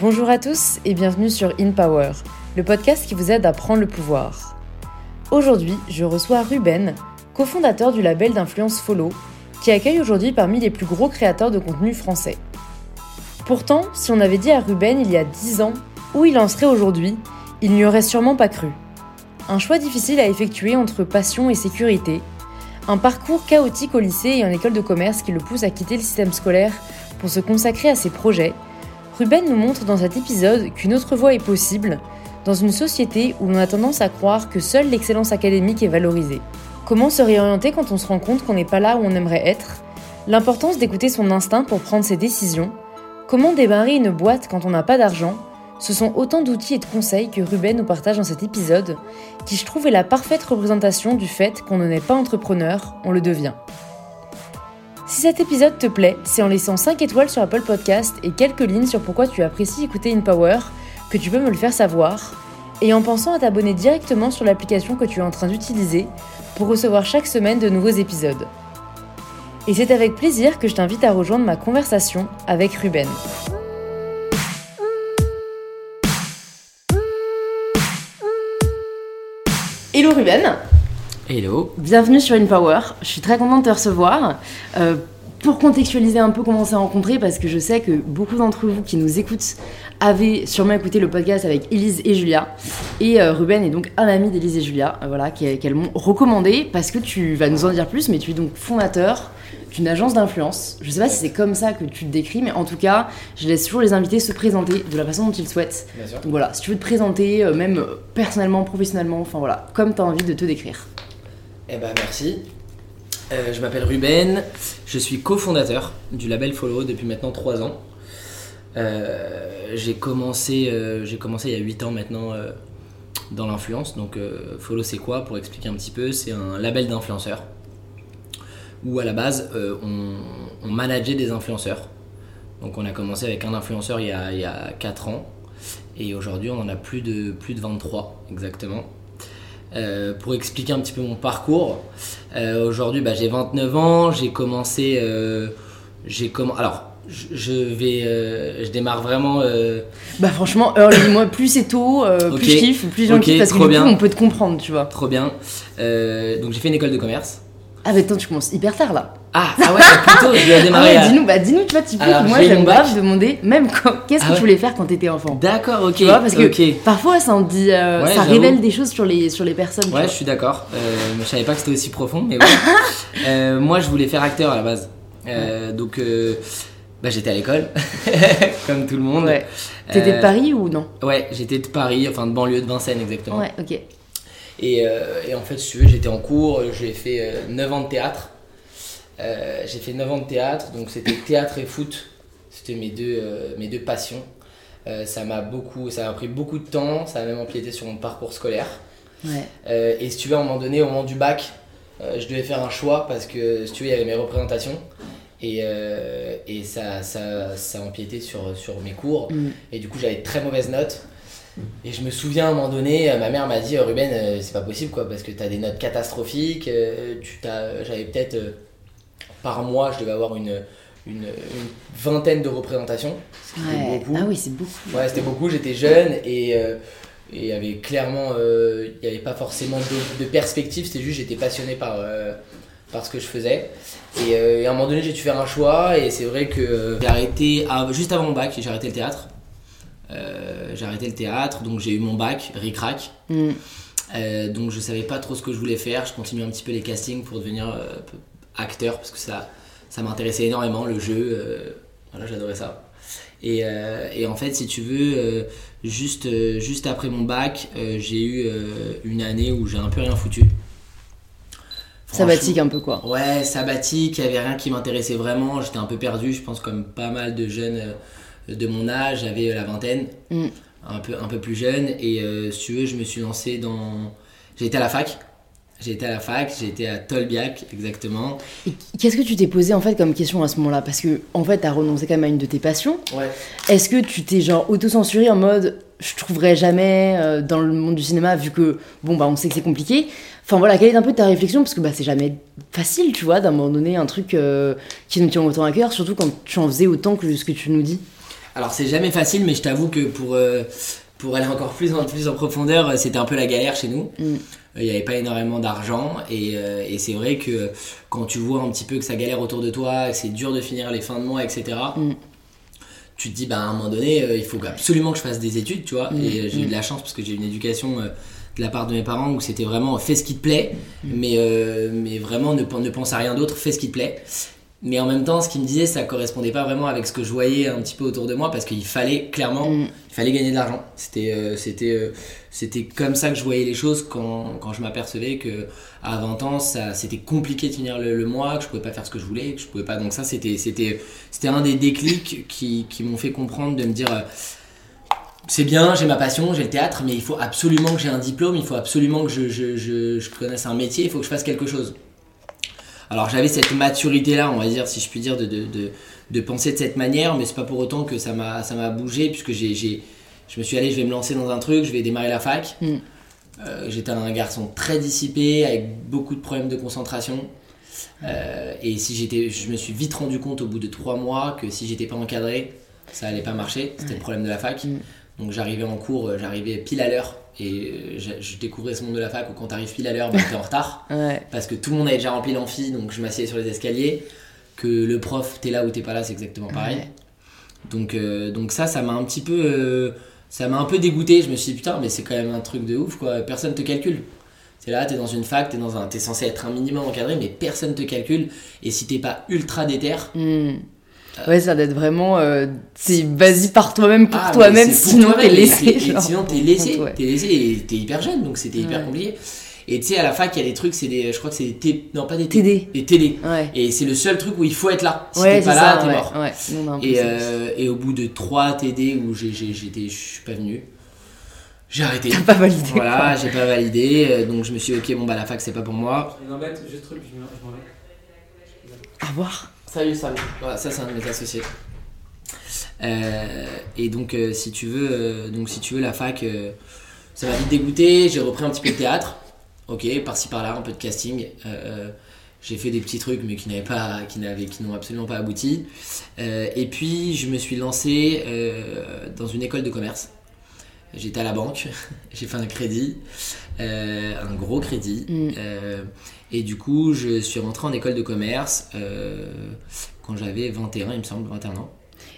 Bonjour à tous et bienvenue sur In Power, le podcast qui vous aide à prendre le pouvoir. Aujourd'hui, je reçois Ruben, cofondateur du label d'influence Follow, qui accueille aujourd'hui parmi les plus gros créateurs de contenu français. Pourtant, si on avait dit à Ruben il y a 10 ans où il en serait aujourd'hui, il n'y aurait sûrement pas cru. Un choix difficile à effectuer entre passion et sécurité, un parcours chaotique au lycée et en école de commerce qui le pousse à quitter le système scolaire pour se consacrer à ses projets, Ruben nous montre dans cet épisode qu'une autre voie est possible dans une société où l'on a tendance à croire que seule l'excellence académique est valorisée. Comment se réorienter quand on se rend compte qu'on n'est pas là où on aimerait être? L'importance d'écouter son instinct pour prendre ses décisions Comment démarrer une boîte quand on n'a pas d'argent? Ce sont autant d'outils et de conseils que Ruben nous partage dans cet épisode, qui je trouve est la parfaite représentation du fait qu'on ne n'est pas entrepreneur, on le devient. Si cet épisode te plaît, c'est en laissant 5 étoiles sur Apple Podcast et quelques lignes sur pourquoi tu apprécies écouter InPower que tu peux me le faire savoir, et en pensant à t'abonner directement sur l'application que tu es en train d'utiliser pour recevoir chaque semaine de nouveaux épisodes. Et c'est avec plaisir que je t'invite à rejoindre ma conversation avec Ruben. Hello Ruben Hello. Bienvenue sur InPower. Je suis très contente de te recevoir. Euh, pour contextualiser un peu comment on s'est rencontrés, parce que je sais que beaucoup d'entre vous qui nous écoutent avaient sûrement écouté le podcast avec Elise et Julia. Et euh, Ruben est donc un ami d'Elise et Julia, euh, voilà, qu'elles m'ont recommandé, parce que tu vas nous en dire plus, mais tu es donc fondateur d'une agence d'influence. Je sais pas si c'est comme ça que tu te décris, mais en tout cas, je laisse toujours les invités se présenter de la façon dont ils souhaitent. Bien sûr. Donc voilà, si tu veux te présenter, même personnellement, professionnellement, enfin voilà, comme tu as envie de te décrire. Eh ben merci. Euh, je m'appelle Ruben, je suis cofondateur du label Follow depuis maintenant 3 ans. Euh, j'ai commencé, euh, commencé il y a 8 ans maintenant dans l'influence. Donc Follow c'est quoi? Pour expliquer un petit peu, c'est un label d'influenceurs où à la base on, on manageait des influenceurs. Donc on a commencé avec un influenceur il y a, il y a 4 ans et aujourd'hui on en a plus de, plus de 23 exactement. Euh, pour expliquer un petit peu mon parcours, euh, aujourd'hui bah, j'ai 29 ans, j'ai commencé, euh, j'ai comment, alors je, je vais, je démarre vraiment. Bah franchement, early, moi plus c'est tôt, plus je kiffe, plus j'en Ok, kiffe parce que du coup on peut te comprendre, tu vois. trop bien. Donc j'ai fait une école de commerce. Ah mais attends, tu commences hyper tard là. Ah, ah ouais, plutôt, je Ah démarrer. ouais, à- dis-nous, bah dis-nous, tu vois, typiquement, moi j'ai j'aime grave bac. demander, même quand, qu'est-ce Ah que ouais. tu voulais faire quand t'étais enfant? D'accord, ok. Tu vois, parce que parfois ça en dit, euh, Ouais, ça révèle des choses sur les, sur les personnes. Ouais, je suis d'accord. Euh, je savais pas que c'était aussi profond, mais ouais. Euh, moi, je voulais faire acteur à la base. Euh, Donc, bah, j'étais à l'école, comme tout le monde. Ouais. T'étais de Paris ou non? Ouais, j'étais de Paris, enfin de banlieue de Vincennes exactement. Ouais, ok. Et, et en fait, si tu veux, j'étais en cours, j'ai fait euh, 9 ans de théâtre. Euh, j'ai fait 9 ans de théâtre, donc c'était théâtre et foot. C'était mes deux, euh, mes deux passions. Euh, ça m'a beaucoup, ça m'a pris beaucoup de temps, ça a même empiété sur mon parcours scolaire. Ouais. Et si tu veux, à un moment donné, au moment du bac, je devais faire un choix parce que si tu veux, il y avait mes représentations. Et, et ça, ça, ça empiétait sur, sur mes cours. Mm. Et du coup, j'avais de très mauvaises notes. Et je me souviens à un moment donné, ma mère m'a dit Ruben, c'est pas possible quoi, parce que t'as des notes catastrophiques. tu t'as- J'avais peut-être par mois, je devais avoir une, une, une vingtaine de représentations. Ouais. beaucoup. Ah oui, c'est beaucoup. Ouais, c'était beaucoup, j'étais jeune et euh, il y avait clairement, euh, il n'y avait pas forcément de, de perspective, c'était juste j'étais passionné par, euh, par ce que je faisais. Et, euh, et à un moment donné, j'ai dû faire un choix et c'est vrai que j'ai arrêté, à- juste avant mon bac, j'ai arrêté le théâtre. J'ai arrêté le théâtre, donc j'ai eu mon bac, ric-rac. Mm. Euh, donc je savais pas trop ce que je voulais faire, je continuais un petit peu les castings pour devenir euh, acteur parce que ça, ça m'intéressait énormément, le jeu, euh, voilà, j'adorais ça. Et, euh, et en fait, si tu veux, euh, juste, juste après mon bac, j'ai eu une année où j'ai un peu rien foutu. Sabbatique un peu quoi. Ouais, sabbatique, il n'y avait rien qui m'intéressait vraiment, j'étais un peu perdu, je pense comme pas mal de jeunes de mon âge, j'avais la vingtaine, Mm. un, peu, un peu plus jeune, et euh, si tu veux, je me suis lancé dans... J'ai été à la fac, j'ai été à la fac, j'ai été à Tolbiac exactement. Qu'est-ce que tu t'es posé en fait comme question à ce moment-là? Parce que en fait, t'as renoncé quand même à une de tes passions. Ouais. Est-ce que tu t'es genre auto-censuré en mode je trouverai jamais euh, dans le monde du cinéma vu que bon bah on sait que c'est compliqué? Enfin voilà, quelle est un peu ta réflexion? Parce que bah c'est jamais facile, tu vois, d'un moment donné un truc euh, qui nous tient autant à cœur, surtout quand tu en faisais autant que ce que tu nous dis. Alors c'est jamais facile, mais je t'avoue que pour, euh, pour aller encore plus en, plus en profondeur, euh, c'était un peu la galère chez nous. Mm. Il n'y avait pas énormément d'argent et, euh, et c'est vrai que quand tu vois un petit peu que ça galère autour de toi, que c'est dur de finir les fins de mois, etc. Mm. Tu te dis, bah, à un moment donné, euh, il faut absolument que je fasse des études, tu vois. Mm. Et euh, j'ai eu de la chance parce que j'ai eu une éducation euh, de la part de mes parents où c'était vraiment fais ce qui te plaît, mais, euh, mais vraiment ne pense à rien d'autre, fais ce qui te plaît. Mais en même temps, ce qu'il me disait, ça correspondait pas vraiment avec ce que je voyais un petit peu autour de moi parce qu'il fallait clairement, Mm. il fallait gagner de l'argent. C'était, euh, c'était, euh, c'était comme ça que je voyais les choses quand, quand je m'apercevais que à 20 ans, ça, c'était compliqué de finir le, le mois, que je pouvais pas faire ce que je voulais, que je pouvais pas. Donc ça, c'était, c'était, c'était un des déclics qui, qui m'ont fait comprendre de me dire. euh, c'est bien, j'ai ma passion, j'ai le théâtre, mais il faut absolument que j'ai un diplôme, il faut absolument que je, je, je, je connaisse un métier, il faut que je fasse quelque chose. Alors j'avais cette maturité-là, on va dire, si je puis dire, de, de, de, de penser de cette manière, mais c'est pas pour autant que ça m'a, ça m'a bougé, puisque j'ai, j'ai, je me suis allé, je vais me lancer dans un truc, je vais démarrer la fac. Mm. Euh, j'étais un garçon très dissipé, avec beaucoup de problèmes de concentration. Euh, et si j'étais, je me suis vite rendu compte au bout de trois mois que si j'étais pas encadré, ça allait pas marcher. C'était le problème de la fac. Mm. Donc j'arrivais en cours, euh, j'arrivais pile à l'heure. Et euh, je, je découvrais ce monde de la fac où quand t'arrives pile à l'heure, bah, t'es en retard. Ouais. Parce que tout le monde avait déjà rempli l'amphi, donc je m'asseyais sur les escaliers. Que le prof, t'es là ou t'es pas là, c'est exactement pareil. Ouais. Donc, euh, donc ça, ça m'a un petit peu, euh, ça m'a un peu dégoûté. Je me suis dit putain, mais c'est quand même un truc de ouf quoi. Personne te calcule. C'est là, t'es dans une fac, t'es dans un, t'es censé être un minimum encadré, mais personne te calcule. Et si t'es pas ultra déter, Mm. Ouais, ça doit être vraiment. euh, c'est vas-y par toi-même pour ah, toi-même, sinon toi-même, t'es laissé. et- sinon t'es laissé, ouais. t'es laissé et t'es hyper jeune, donc c'était hyper Ouais. compliqué. Et tu sais, à la fac, il y a des trucs, c'est des, je crois que c'est des T, non pas des TD. des TD. Ouais. Et c'est le seul truc où il faut être là. Si ouais, t'es pas là, t'es ouais. mort. Ouais. Non, non, Et, c'est- euh, et au bout de 3 TD où j'ai- j'ai- j'étais, je suis pas venu, j'ai arrêté. T'as pas validé. Voilà, j'ai pas validé, euh, donc je me suis dit, ok, bon bah la fac c'est pas pour moi. Une embête, juste truc, je m'en- je m'en vais. À voir. Salut, salut. Voilà, ça c'est un de mes associés. Euh, et donc euh, si tu veux, euh, donc si tu veux la fac, ça m'a vite dégoûté. J'ai repris un petit peu de théâtre, ok, par-ci par-là, un peu de casting. J'ai fait des petits trucs mais qui n'avaient pas, qui n'avaient, qui n'ont absolument pas abouti. Et puis je me suis lancé dans une école de commerce. J'étais à la banque, j'ai fait un crédit, euh, un gros crédit. Mm. Euh, et du coup, je suis rentré en école de commerce euh, quand j'avais 21, il me semble, 21 ans.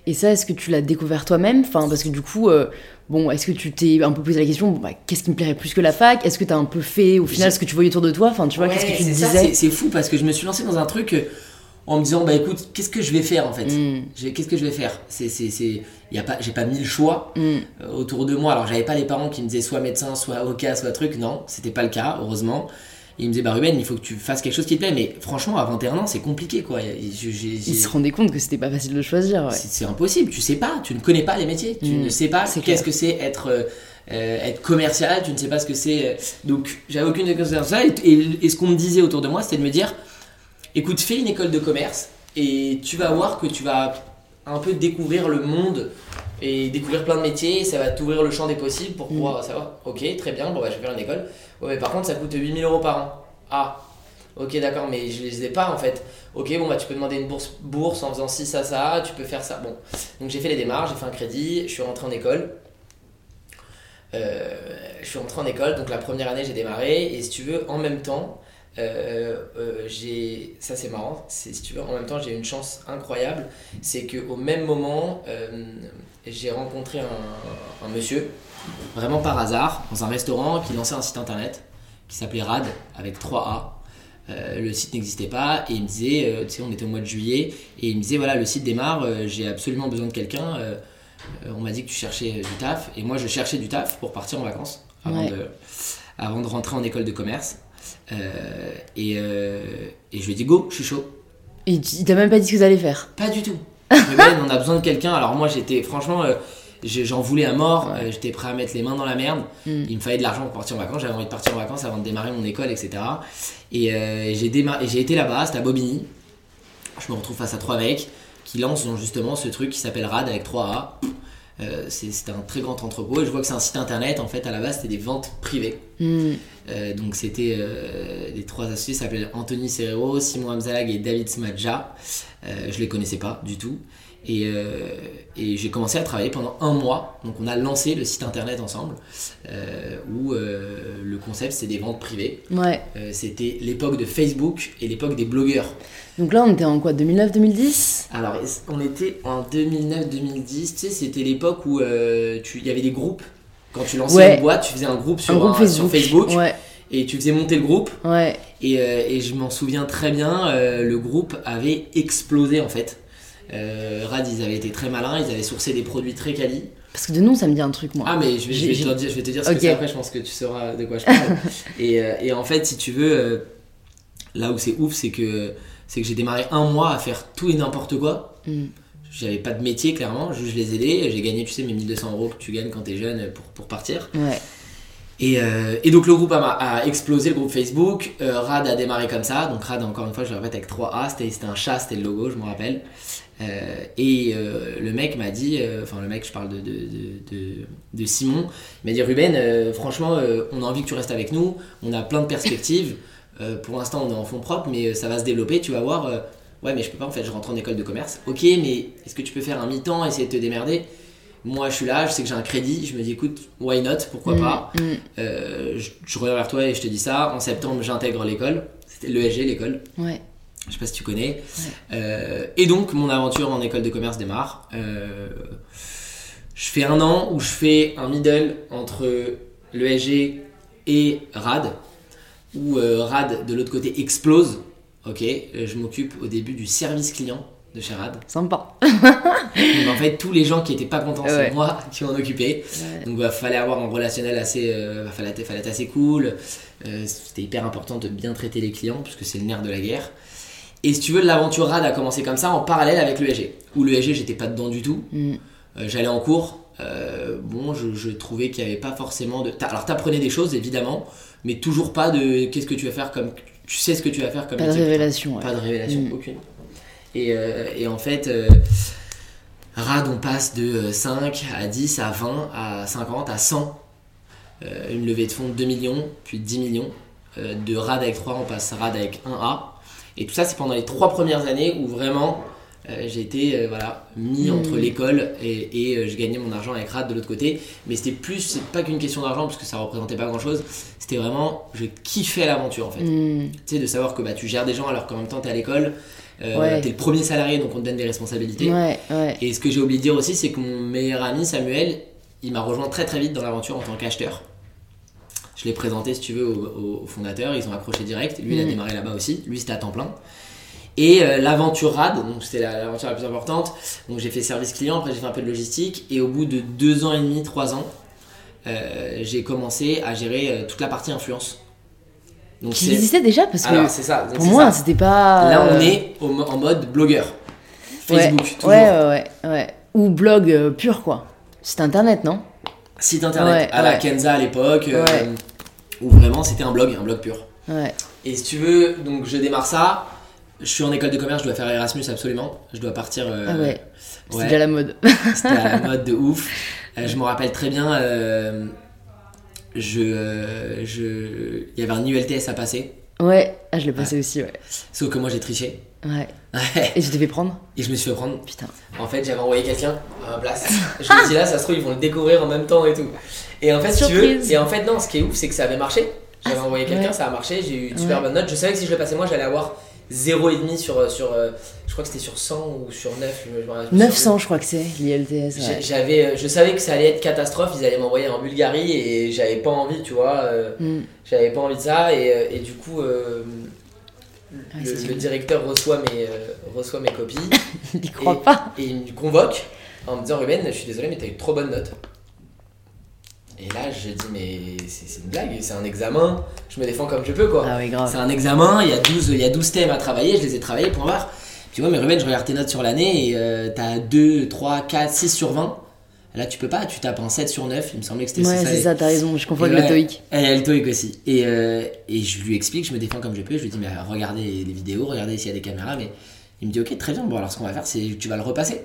Et ça, est-ce que tu l'as découvert toi-même? Enfin, parce que du coup, euh, bon, est-ce que tu t'es un peu posé la question, bon, bah, qu'est-ce qui me plairait plus que la fac? Est-ce que t'as un peu fait, au final, ce que tu voyais autour de toi? Enfin, tu vois, qu'est-ce que tu te disais? c'est- fou parce que je me suis lancé dans un truc en me disant, bah écoute, qu'est-ce que je vais faire en fait Mm, Qu'est-ce que je vais faire C'est, c'est, c'est, y a pas, j'ai pas mille choix mm, euh, autour de moi. Alors j'avais pas les parents qui me disaient soit médecin, soit avocat, soit truc. Non, c'était pas le cas, heureusement. Et ils me disaient, bah Ruben, il faut que tu fasses quelque chose qui te plaît. Mais franchement, à 21 ans, c'est compliqué quoi. Ils se rendaient compte que c'était pas facile de choisir, ouais. C'est impossible, tu sais pas, tu ne connais pas les métiers, tu Mm, ne sais pas qu'est-ce que c'est être, euh, euh, être commercial, tu ne sais pas ce que c'est. donc j'avais aucune connaissance de ça. Et, et- et ce qu'on me disait autour de moi, c'était de me dire écoute, fais une école de commerce et tu vas voir que tu vas un peu découvrir le monde et découvrir plein de métiers, et ça va t'ouvrir le champ des possibles pour Mm. pouvoir savoir. Ok, très bien, bon bah je vais faire une école. Ouais, mais par contre, ça coûte 8000 euros par an. Ah, ok, d'accord, mais je les ai pas en fait. Ok, bon bah tu peux demander une bourse, bourse en faisant ci, ça, ça, tu peux faire ça. Bon, donc j'ai fait les démarches, j'ai fait un crédit, je suis rentré en école. Euh, je suis rentré en école, donc la première année j'ai démarré, et si tu veux, en même temps, j'ai. Ça c'est marrant, c'est, si tu veux, en même temps j'ai eu une chance incroyable, c'est qu'au même moment, euh, j'ai rencontré un, un monsieur, vraiment par hasard, dans un restaurant qui lançait un site internet qui s'appelait RAD avec 3A. Euh, le site n'existait pas et il me disait, euh, tu sais, on était au mois de juillet et il me disait voilà, le site démarre, euh, j'ai absolument besoin de quelqu'un. euh, euh, on m'a dit que tu cherchais euh, du taf et moi je cherchais du taf pour partir en vacances avant, Ouais. de, avant de rentrer en école de commerce. Euh, et, euh, et je lui ai dit go, je suis chaud. Et il t'a même pas dit ce que t'allais faire. Pas du tout. On a besoin de quelqu'un. Alors moi j'étais franchement, euh, j'en voulais à mort. Ouais. J'étais prêt à mettre les mains dans la merde. Mm. Il me fallait de l'argent pour partir en vacances. J'avais envie de partir en vacances avant de démarrer mon école, etc. Et j'ai été là-bas, c'était à Bobigny. Je me retrouve face à trois mecs qui lancent donc, justement ce truc qui s'appelle RAD avec 3A. Euh, c'est c'était un très grand entrepôt et je vois que c'est un site internet. En fait, à la base, c'était des ventes privées. Mm, Euh, donc c'était euh, les trois associés s'appelaient Anthony Serrero, Simon Hamzalag et David Smadja. Euh, je les connaissais pas du tout. Et, euh, et j'ai commencé à travailler pendant un mois. Donc on a lancé le site internet ensemble, euh, où euh, le concept c'est des ventes privées. Ouais. C'était l'époque de Facebook et l'époque des blogueurs. Donc là, on était en quoi 2009-2010 Alors on était en 2009-2010, tu sais, c'était l'époque où il y avait des groupes. Quand tu lançais Ouais. une boîte, tu faisais un groupe sur, Un groupe un- sur Facebook. Facebook Ouais, et tu faisais monter le groupe. ouais. Et, et je m'en souviens très bien, le groupe avait explosé en fait. Euh, Rad, ils avaient été très malins, ils avaient sourcé des produits très quali. Parce que de nom, ça me dit un truc, moi. Ah, mais je vais, je te dire, je vais te dire ce que c'est après, je pense que tu sauras de quoi je parle. et, euh, et en fait, si tu veux, euh, là où c'est ouf, c'est que, c'est que j'ai démarré un mois à faire tout et n'importe quoi. Mm. J'avais pas de métier, clairement, je les aidais. J'ai gagné, tu sais, mes 1200 euros que tu gagnes quand t'es jeune pour, pour partir. Ouais. Et, euh, et donc le groupe a, explosé, le groupe Facebook. Euh, Rad a démarré comme ça. Donc Rad, encore une fois, je le répète avec 3A. C'était un chat, c'était le logo, je me rappelle. Euh, et le mec m'a dit, enfin le mec, je parle de, de, de, de- Simon, il m'a dit Ruben, franchement, on a envie que tu restes avec nous. On a plein de perspectives. Pour l'instant, on est en fonds propres, mais ça va se développer. Tu vas voir. ouais, mais je peux pas en fait, je rentre en école de commerce. Ok, mais est-ce que tu peux faire un mi-temps, essayer de te démerder? Moi je suis là, je sais que j'ai un crédit, je me dis écoute, why not, pourquoi Mm, pas. mm. Euh, je, je reviens vers toi et je te dis ça. En septembre, j'intègre l'école. C'était l'ESG, l'école. Ouais. Je sais pas si tu connais. Euh, et donc, mon aventure en école de commerce démarre. Euh, je fais un an où je fais un middle entre l'ESG et RAD. Où RAD, de l'autre côté, explose. Ok, je m'occupe au début du service client de chez RAD. Sympa. Donc, en fait, tous les gens qui étaient pas contents, c'est Ouais. moi qui m'en occupais. Ouais. Donc il fallait avoir un relationnel assez, euh, fallait, fallait être assez cool. Euh, C'était hyper important de bien traiter les clients puisque c'est le nerf de la guerre. Et si tu veux, l'aventure RAD a commencé comme ça en parallèle avec l'ESG. Où l'ESG, j'étais pas dedans du tout. Mm. Euh, J'allais en cours. Bon, je, je trouvais qu'il n'y avait pas forcément de. Alors t'apprenais des choses évidemment, mais toujours pas de qu'est-ce que tu vas faire comme. Tu sais ce que tu vas faire comme Pas de révélation, ouais. Pas de révélation, Mm. aucune. Et, euh, et en fait, euh, RAD, on passe de euh, 5 à 10, à 20, à 50, à 100. Euh, une levée de fonds de 2 millions, puis 10 millions. Euh, de RAD avec 3, on passe RAD avec 1A. Et tout ça, c'est pendant les 3 premières années où vraiment euh, j'ai été euh, voilà, mis Mm. entre l'école et, et, euh, je gagnais mon argent avec RAD de l'autre côté. Mais c'était plus, c'est pas qu'une question d'argent parce que ça représentait pas grand chose. C'était vraiment, je kiffais l'aventure en fait. Mm. Tu sais, de savoir que bah, tu gères des gens alors qu'en même temps t'es à l'école. Euh, Ouais. T'es le premier salarié donc on te donne des responsabilités. Ouais, ouais. Et ce que j'ai oublié de dire aussi, c'est que mon meilleur ami Samuel, il m'a rejoint très très vite dans l'aventure en tant qu'acheteur. Je l'ai présenté, si tu veux, au, au fondateur. Ils ont accroché direct. Lui, il a Mhm. démarré là-bas aussi. Lui, c'était à temps plein. Et euh, l'aventure RAD, donc c'était la- l'aventure la plus importante. Donc j'ai fait service client, après j'ai fait un peu de logistique. Et au bout de deux ans et demi, trois ans, euh, j'ai commencé à gérer toute la partie influence. Donc Qui existait déjà parce que Alors ça. donc pour moi, c'était pas. Là, on euh, est au en mode blogueur. ouais, Facebook, toujours. Ouais, ouais, ouais, ouais. Ou blog euh, pur, quoi. Site internet, non? Site internet Ouais, à la ouais. Kenza à l'époque, euh, Ouais. où vraiment c'était un blog, un blog pur. Ouais. Et si tu veux, donc je démarre ça. Je suis en école de commerce, je dois faire Erasmus absolument. Je dois partir. euh, Ah ouais. Ouais. déjà la mode. C'était à la mode de ouf. Je me rappelle très bien. Je, euh, je, il y avait un ULTS à passer, ouais, ah, je l'ai passé aussi, ouais. sauf que moi j'ai triché. Ouais. Ouais. Et je devais prendre Et je me suis fait prendre. Putain. En fait, j'avais envoyé quelqu'un à ma place. Je me dis là, ça se trouve, ils vont le découvrir en même temps et tout. Et en fait, si tu veux, et en fait, non, ce qui est ouf, c'est que ça avait marché. J'avais Ah, envoyé quelqu'un, ouais. ça a marché, j'ai eu une super bonne note. Je savais que si je le passais moi, j'allais avoir 0,5 sur, sur. euh, Je crois que c'était sur 100 ou sur 9. je me- je me rappelle 900, je crois que c'est, l'ILTS. Ouais. J'avais, euh, je savais que ça allait être catastrophe, ils allaient m'envoyer en Bulgarie et j'avais pas envie, tu vois. euh, Mm. j'avais pas envie de ça et, euh, et du coup, euh, Ah, le, directeur reçoit mes, euh, reçoit mes copies. Il croit pas. Et il me convoque en me disant Ruben, je suis désolé, mais t'as eu trop bonne note. Et là, je dis Mais c'est c'est une blague, c'est un examen, je me défends comme je peux quoi. Ah ouais, grave. C'est un examen, il y, a 12, il y a 12 thèmes à travailler, je les ai travaillés pour voir. Puis ouais, mais Ruben, je regarde tes notes sur l'année et euh, t'as 2, 3, 4, 6 sur 20. Là, tu peux pas, tu tapes un 7 sur 9, il me semblait que c'était Ouais, c'est et- ça, t'as raison, je confonds avec le ouais. TOEIC. a le TOEIC aussi. Et, euh, et je lui explique, je me défends comme je peux. Je lui dis, mais regardez les vidéos, regardez s'il y a des caméras. Mais il me dit, ok, très bien. Bon, alors ce qu'on va faire, c'est tu vas le repasser.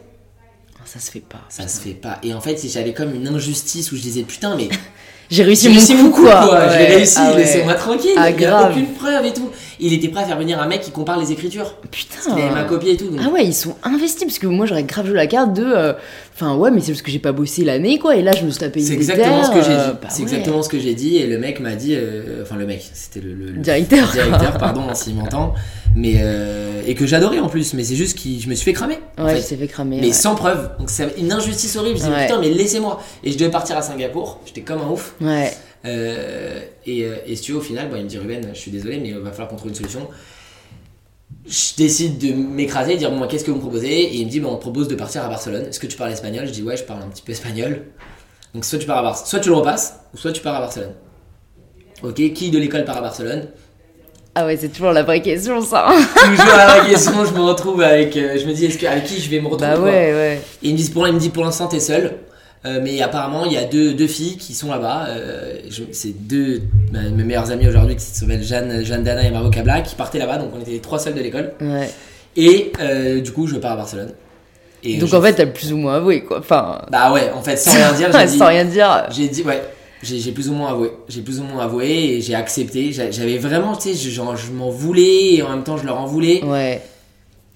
Ça se fait pas. Ça se fait pas. Et en fait, j'avais comme une injustice où je disais, putain, mais J'ai réussi j'ai mon réussi coup, quoi. Ouais. réussi, Ah ouais. laissez-moi tranquille. Ah, il y a aucune preuve et tout. Il était prêt à faire venir un mec qui compare les écritures. Putain. Il ma copie et tout. donc- Ah ouais, ils sont investis parce que moi j'aurais grave joué la carte de. euh, Enfin, ouais, mais c'est parce que j'ai pas bossé l'année quoi, et là je me suis tapé C'est une exactement ce que j'ai dit. euh, bah c'est ouais. exactement ce que j'ai dit. Et le mec m'a dit, euh, enfin le mec, c'était le, le- le Directeur. directeur, pardon, s'il m'entend, mais euh, et que j'adorais en plus. Mais c'est juste que je me suis fait cramer. en Ouais, fait. je t'ai fait cramer. mais ouais. sans preuve. Donc c'est une injustice horrible. Je dis Ouais. putain, mais laissez-moi. Et je devais partir à Singapour. J'étais comme un ouf. Ouais. Euh, et, euh, et si tu veux, au final, bon, il me dit Ruben, je suis désolé, mais il va falloir qu'on trouve une solution. Je décide de m'écraser, de dire bon, qu'est-ce que vous me proposez? Et il me dit bon, on te propose de partir à Barcelone. Est-ce que tu parles espagnol? Je dis ouais, je parle un petit peu espagnol. Donc soit tu pars à Bar soit tu le repasses, ou soit tu pars à Barcelone. Ok, qui de l'école part à Barcelone? Ah ouais, c'est toujours la vraie question ça. Toujours la question, je me retrouve avec. euh, je me dis est-ce que avec qui je vais me retrouver bah ouais, ouais. Et me disent pour, il me dit pour l'instant t'es seul. Euh, mais apparemment il y a deux, deux filles qui sont là-bas. Euh, c'est deux bah, mes meilleures amies aujourd'hui qui s'appellent Jeanne, Jeanne Dana et Margot Cabla qui partaient là-bas. Donc on était les trois seuls de l'école. ouais. Et euh, du coup je pars à Barcelone. Et Donc en fait, t'as plus ou moins avoué quoi. Enfin. Bah ouais, en fait sans rien dire, j'ai dit, sans rien dire. j'ai dit ouais. J'ai plus ou moins avoué. J'ai plus ou moins avoué et j'ai accepté. J'a- J'avais vraiment, tu sais, je, je m'en voulais et en même temps je leur en voulais. Ouais.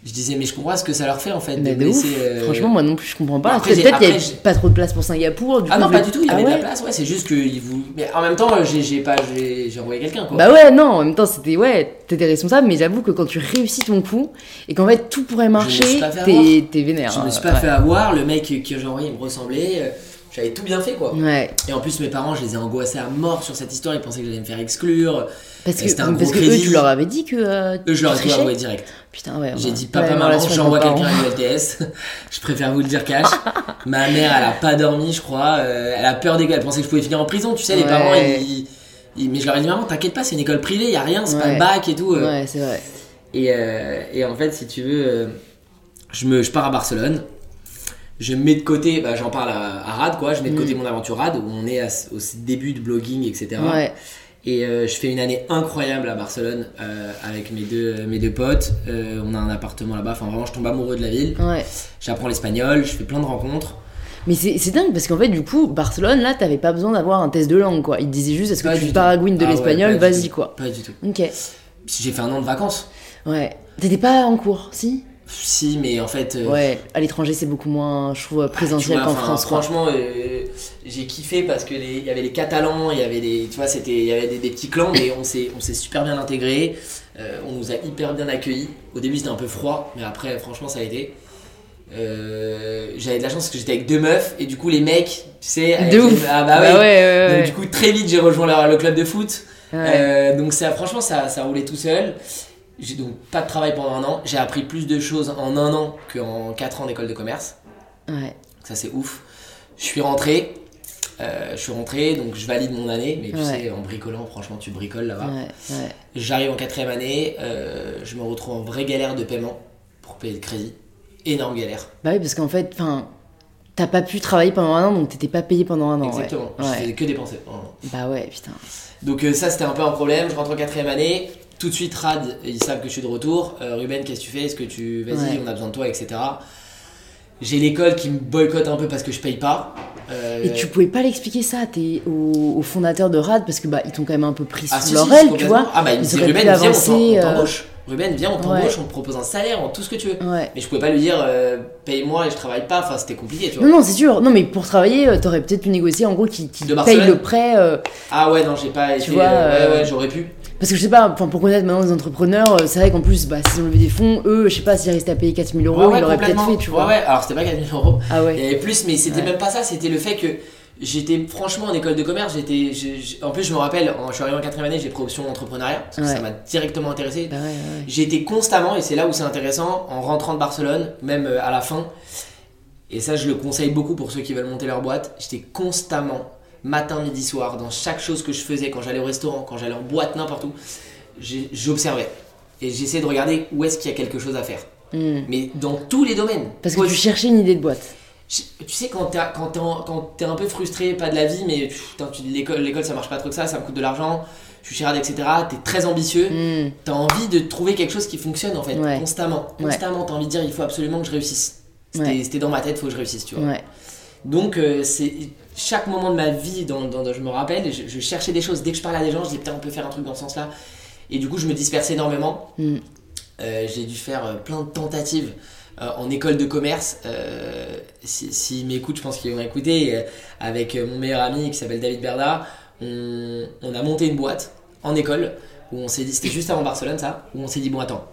Je disais mais je comprends ce que ça leur fait en fait Mais de de euh, Franchement, moi non plus, je comprends pas. J'ai- Peut-être qu'il y après, a pas trop de place pour Singapour. Du Ah coup, non, je pas du tout, il y Ah avait de ouais la place, ouais, c'est juste que il vous... Mais en même temps, j'ai pas, j'ai envoyé quelqu'un quoi. Bah ouais, non, en même temps, c'était ouais, t'étais responsable, mais j'avoue que quand tu réussis ton coup et qu'en fait tout pourrait marcher, pas t'es vénère. je me hein, suis pas ouais. fait avoir, le mec que j'ai envoyé il me ressemblait, euh, j'avais tout bien fait quoi. Ouais, Et en plus, mes parents, je les ai angoissés à mort sur cette histoire, ils pensaient que j'allais me faire exclure. parce que, C'était un parce que eux, tu leur avais dit que. euh, Eux, je leur ai tout avoué direct. Putain, ouais. J'ai ouais. dit Ouais, papa, ma maman, j'envoie quelqu'un à l'ULTS. je préfère vous le dire cash. Ma mère, elle a pas dormi, je crois. euh, elle a peur d'école, elle pensait que je pouvais finir en prison. Tu sais, les Ouais. parents, ils, ils- Mais je leur ai dit, maman, t'inquiète pas, c'est une école privée, y a rien, c'est pas Ouais. le bac et tout. euh. Ouais, c'est vrai. Et, et en fait, si tu veux, je, me, je pars à Barcelone. Je mets de côté, bah, j'en parle à, à Rad, quoi. Je mets de côté Mm. mon aventure Rad, où on est à- au début de blogging, etc. Ouais. Et euh, je fais une année incroyable à Barcelone euh, avec mes deux, mes deux potes. Euh, on a un appartement là-bas. Enfin, vraiment, je tombe amoureux de la ville. Ouais. J'apprends l'espagnol, je fais plein de rencontres. Mais c'est dingue parce qu'en fait, du coup, Barcelone, là, t'avais pas besoin d'avoir un test de langue, quoi. Ils te disaient juste, est-ce que tu paragouines de Ah l'espagnol, vas-y, quoi. Pas du tout. Ok. J'ai fait un an de vacances. Ouais. T'étais pas en cours, si? Si, mais en fait. euh, Ouais. À l'étranger, c'est beaucoup moins, je trouve, présentiel Tu vois, qu'en France. Franchement, euh, j'ai kiffé parce que il y avait les Catalans, il y avait des, tu vois, c'était, il y avait des, des petits clans, mais on s'est, on s'est super bien intégrés. Euh, on nous a hyper bien accueillis. Au début, c'était un peu froid, mais après, franchement, ça a été. J'avais de la chance parce que j'étais avec deux meufs et du coup les mecs, tu sais, De les- ouf. ah bah, Bah ouais. ouais, ouais, Donc du coup très vite j'ai rejoint le, le club de foot. Donc ça, franchement, ça, ça roulait tout seul. J'ai donc pas de travail pendant un an. J'ai appris plus de choses en un an qu'en quatre ans d'école de commerce. Ouais. Ça c'est ouf. Je suis rentré. euh, je suis rentré, donc je valide mon année, mais tu Ouais. sais, en bricolant, franchement, tu bricoles là-bas. Ouais, ouais. J'arrive en quatrième année, euh, je me retrouve en vraie galère de paiement pour payer le crédit. Énorme galère. Bah oui, parce qu'en fait, enfin, t'as pas pu travailler pendant un an, donc t'étais pas payé pendant un an. Exactement. Je faisais que dépenser. Bah ouais, putain. Donc euh, ça c'était un peu un problème, je rentre en quatrième année, tout de suite Rad, ils savent que je suis de retour, Euh, Ruben qu'est-ce que tu fais, est-ce que tu, vas-y Ouais. on a besoin de toi, etc. J'ai l'école qui me boycotte un peu parce que je paye pas. Euh, Et tu pouvais pas l'expliquer ça t'es au, au fondateur de RAD parce que bah ils t'ont quand même un peu pris ah, sous si, leur si, aile, tu vois. Ah bah il me Ils pu Ruben viens on on euh, t'embauche. Ruben viens on t'embauche, Ouais. on te propose un salaire, on- tout ce que tu veux. Ouais. Mais je pouvais pas lui dire euh, paye-moi et je travaille pas, enfin c'était compliqué tu vois. Non, non, c'est sûr. Non, mais pour travailler, euh, t'aurais peut-être pu négocier en gros qui, qui paye le prêt. euh, Ah ouais non j'ai pas été... vois, euh, Ouais ouais j'aurais pu. parce que je sais pas, pour connaître maintenant les entrepreneurs, c'est vrai qu'en plus, bah, s'ils ont levé des fonds, eux, je sais pas s'ils restaient à payer 4000 euros, Ouais, ouais, ils l'auraient peut-être fait, tu vois. Ouais ouais alors c'était pas 4000 euros. Ah Il y ouais. avait plus, mais c'était Ouais. même pas ça, c'était le fait que j'étais franchement en école de commerce, j'étais. En plus, je me rappelle, en- je suis arrivé en quatrième année, j'ai pris option entrepreneuriat, parce que Ouais. ça m'a directement intéressé. Bah ouais, ouais. J'étais constamment, et c'est là où c'est intéressant, en rentrant de Barcelone, même euh, à la fin, et ça je le conseille beaucoup pour ceux qui veulent monter leur boîte, j'étais constamment, matin, midi, soir, dans chaque chose que je faisais, quand j'allais au restaurant, quand j'allais en boîte, n'importe où, j'observais. Et j'essayais de regarder où est-ce qu'il y a quelque chose à faire. Hmm. Mais dans tous les domaines. Parce que tu cherchais une idée de boîte. Tu sais, quand t'es quand un peu frustré, pas de la vie, mais putain, tu l'école, l'école ça marche pas trop que ça, ça me coûte de l'argent, je suis chirade, etc. T'es très ambitieux, Hmm. t'as envie de trouver quelque chose qui fonctionne en fait, Ouais. constamment. Ouais. Constamment, t'as envie de dire il faut absolument que je réussisse. C'était Ouais. dans ma tête, faut que je réussisse, tu vois. Donc, euh, c'est chaque moment de ma vie, dans, dans- dans- je me rappelle, je, je cherchais des choses. Dès que je parlais à des gens, je disais putain, on peut faire un truc dans ce sens-là. Et du coup, je me dispersais énormément. Mm. Euh, j'ai dû faire euh, plein de tentatives euh, en école de commerce. Euh, S'ils si, s'ils m'écoutent, je pense qu'ils vont écouter. Euh, avec euh, mon meilleur ami qui s'appelle David Berda, on, on a monté une boîte en école où on s'est dit, c'était juste avant Barcelone ça, où on s'est dit, bon attends,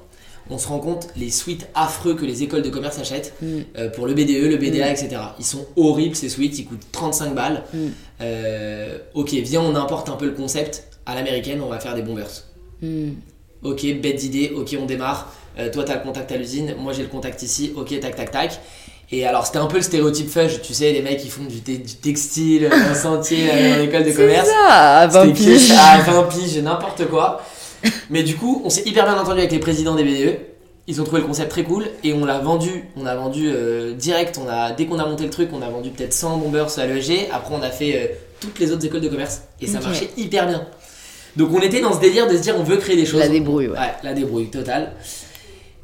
on se rend compte les suites affreux que les écoles de commerce achètent Mm. euh, pour le BDE, le BDA, Mm. etc. Ils sont horribles ces suites, ils coûtent 35 balles. Mm. Euh, ok, viens, on importe un peu le concept à l'américaine, on va faire des bombers. Ok, bête d'idée, ok, on démarre. Euh, toi, t'as le contact à l'usine, moi j'ai le contact ici, ok, tac, tac, tac. Et alors, c'était un peu le stéréotype fudge, tu sais, les mecs qui font du, te- du textile, euh, en sentier, euh, dans l'école de C'est commerce. ça, à 20 C'était piges. à 20 piges, n'importe quoi. Mais du coup, on s'est hyper bien entendu avec les présidents des BDE. Ils ont trouvé le concept très cool et on l'a vendu. On a vendu euh, direct. On a, dès qu'on a monté le truc, on a vendu peut-être 100 bombers à l'ESG. Après, on a fait euh, toutes les autres écoles de commerce et ça marchait hyper bien. Donc, on était dans ce délire de se dire on veut créer des choses. La débrouille, ouais. Ouais, la débrouille totale.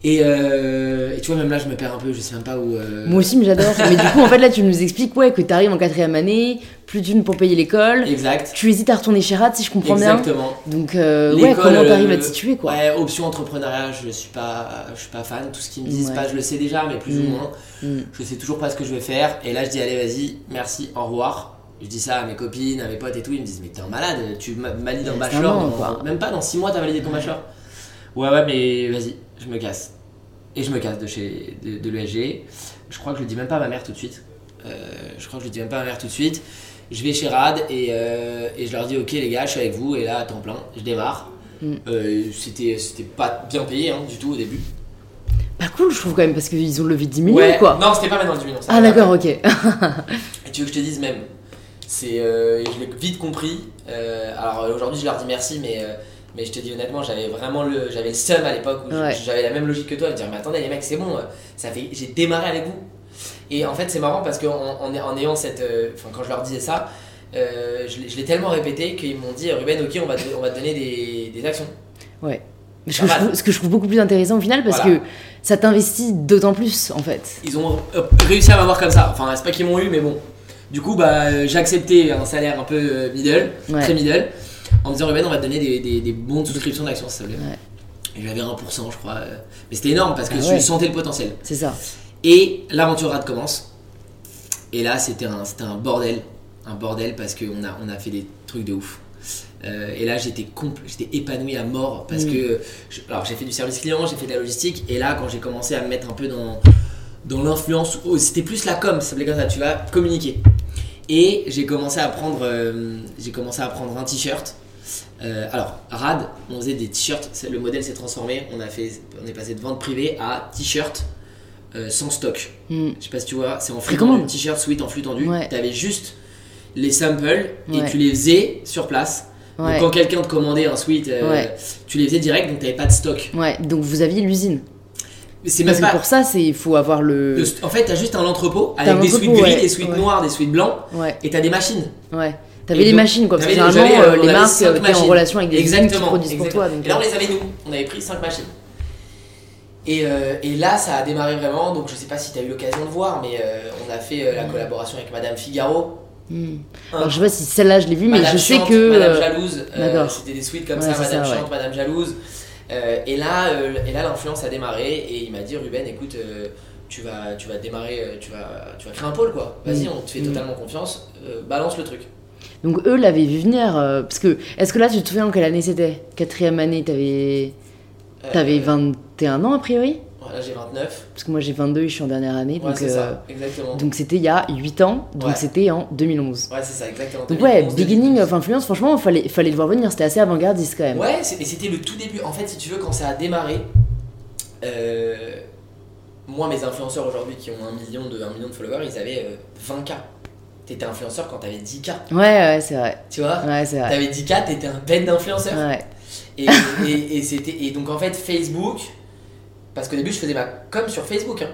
Et, euh, et tu vois, même là, je me perds un peu. Je sais même pas où. euh, Moi aussi, mais j'adore. mais du coup, en fait, là, tu nous expliques ouais, que t'arrives en quatrième année, plus d'une pour payer l'école. Exact. Tu hésites à retourner chez Rad, si je comprends bien. Exactement. Donc, euh, ouais, comment t'arrives euh, à te situer, quoi Ouais, option entrepreneuriat, je suis pas, je suis pas fan. Tout ce qu'ils me disent Ouais. pas, je le sais déjà, mais plus Mm. ou moins. Mm. Je sais toujours pas ce que je vais faire. Et là, je dis allez, vas-y, merci, au revoir. Je dis ça à mes copines, à mes potes et tout. Ils me disent mais t'es un malade, tu valides un bachelor. quoi. même pas dans 6 mois, t'as validé ton bachelor. Ouais, ouais, mais vas-y, je me casse. Et je me casse de chez de, de l'ESG. Je crois que je le dis même pas à ma mère tout de suite. Euh, je crois que je le dis même pas à ma mère tout de suite. Je vais chez Rad et, euh, et je leur dis ok les gars, je suis avec vous et là à temps plein, je démarre. Mm. Euh, c'était pas bien payé hein, du tout au début. Pas cool, je trouve quand même, parce qu'ils ont levé 10 millions, ouais, quoi. non c'était pas maintenant 10 millions. Ah, d'accord, ok. Et tu veux que je te dise même C'est, euh, je l'ai vite compris. Euh, alors aujourd'hui, je leur dis merci, mais, euh, mais je te dis honnêtement, j'avais vraiment le, j'avais le seum à l'époque où Ouais. j'avais la même logique que toi, de dire mais attendez les mecs, c'est bon, ça fait, j'ai démarré avec vous. Et en fait, c'est marrant parce qu'en en, en ayant cette, enfin quand je leur disais ça, je l'ai- je l'ai tellement répété qu'ils m'ont dit Ruben, ok, on va, te, on va te donner des, des actions. Ouais. Mais ce, que je trouve, ce que je trouve beaucoup plus intéressant au final, parce Voilà. que ça t'investit d'autant plus, en fait. Ils ont réussi à m'avoir comme ça. Enfin, c'est pas qu'ils m'ont eu, mais bon. Du coup, bah, euh, j'ai accepté un salaire un peu euh, middle, Ouais. très middle, en me disant Ruben, on va te donner des, des, des bons de souscription d'actions, s'il te plaît. Ouais. Et j'avais 1%, je crois. euh, Mais c'était énorme parce que Ah je ouais. sentais le potentiel. C'est ça. Et l'aventure rad commence. Et là, c'était un, c'était un bordel. Un bordel parce qu'on a, on a fait des trucs de ouf. Euh, et là, j'étais j'étais épanoui à mort parce Mm. que. je- alors, j'ai fait du service client, j'ai fait de la logistique. Et là, quand j'ai commencé à me mettre un peu dans, dans l'influence, oh, c'était plus la com, ça s'appelait comme ça, tu vas communiquer. Et j'ai commencé à prendre, euh, j'ai commencé à prendre un t-shirt. Euh, alors, Rad, on faisait des t-shirts, le modèle s'est transformé, on, a fait, on est passé de vente privée à t-shirt euh, sans stock. Mm. Je sais pas si tu vois, c'est en flux tendu, t-shirt sweat en flux tendu. Ouais. T'avais juste les samples et Ouais. tu les faisais sur place. Ouais. Donc quand quelqu'un te commandait un sweat, euh, tu les faisais direct, donc t'avais pas de stock. Ouais, donc vous aviez l'usine. C'est Parce que pour ça, c'est il faut avoir le. En fait, t'as juste un entrepôt T'as avec des suites entrepôt, gris, ouais. des suites Ouais. noirs, des suites blancs, Ouais, et t'as des machines. ouais. T'avais les donc, machines, quoi. Parce que généralement, euh, euh, les marques euh, étaient en relation avec des usines qui Exactement, produisent pour exactement. toi. Donc, Et là, on euh, les avait nous, on avait pris 5 machines. Et, euh, et là, ça a démarré vraiment. Donc, je sais pas si tu as eu l'occasion de voir, mais euh, on a fait euh, la collaboration avec Madame Figaro. Hein. Alors, je sais pas si celle-là, je l'ai vue, mais Madame je sais que. Madame euh, Jalouse, euh, c'était des suites comme ça, Madame ça, Chiante, Madame Jalouse. Euh, et là, euh, et là l'influence a démarré et il m'a dit Ruben, écoute, euh, tu vas, tu vas démarrer, tu vas, tu vas créer un pôle quoi. Vas-y, Mm. on te fait Mm. totalement confiance, euh, balance le truc. Donc eux l'avaient vu venir. euh, parce que. Est-ce que là, tu te souviens en quelle année c'était? Quatrième année, t'avais. Euh, T'avais 21 ans a priori? Là j'ai 29. Parce que moi j'ai 22 et je suis en dernière année. Ouais, donc c'est euh, ça, exactement. donc c'était il y a 8 ans. Donc Ouais. c'était en 2011. Ouais, c'est ça, exactement. Donc ouais, 2011, beginning 2012. of influence, franchement, fallait, fallait le voir venir. C'était assez avant-gardiste quand même. Ouais, mais c'était le tout début. En fait, si tu veux, quand ça a démarré, euh, moi, mes influenceurs aujourd'hui qui ont un million de, un million de followers, ils avaient euh, 20K. T'étais influenceur quand t'avais 10K, Ouais, ouais, c'est vrai. tu vois? Ouais, c'est vrai. T'avais 10K, t'étais un bête d'influenceur. Ouais. Et, et, et et donc en fait, Facebook, parce qu'au début, je faisais ma com sur Facebook. hein.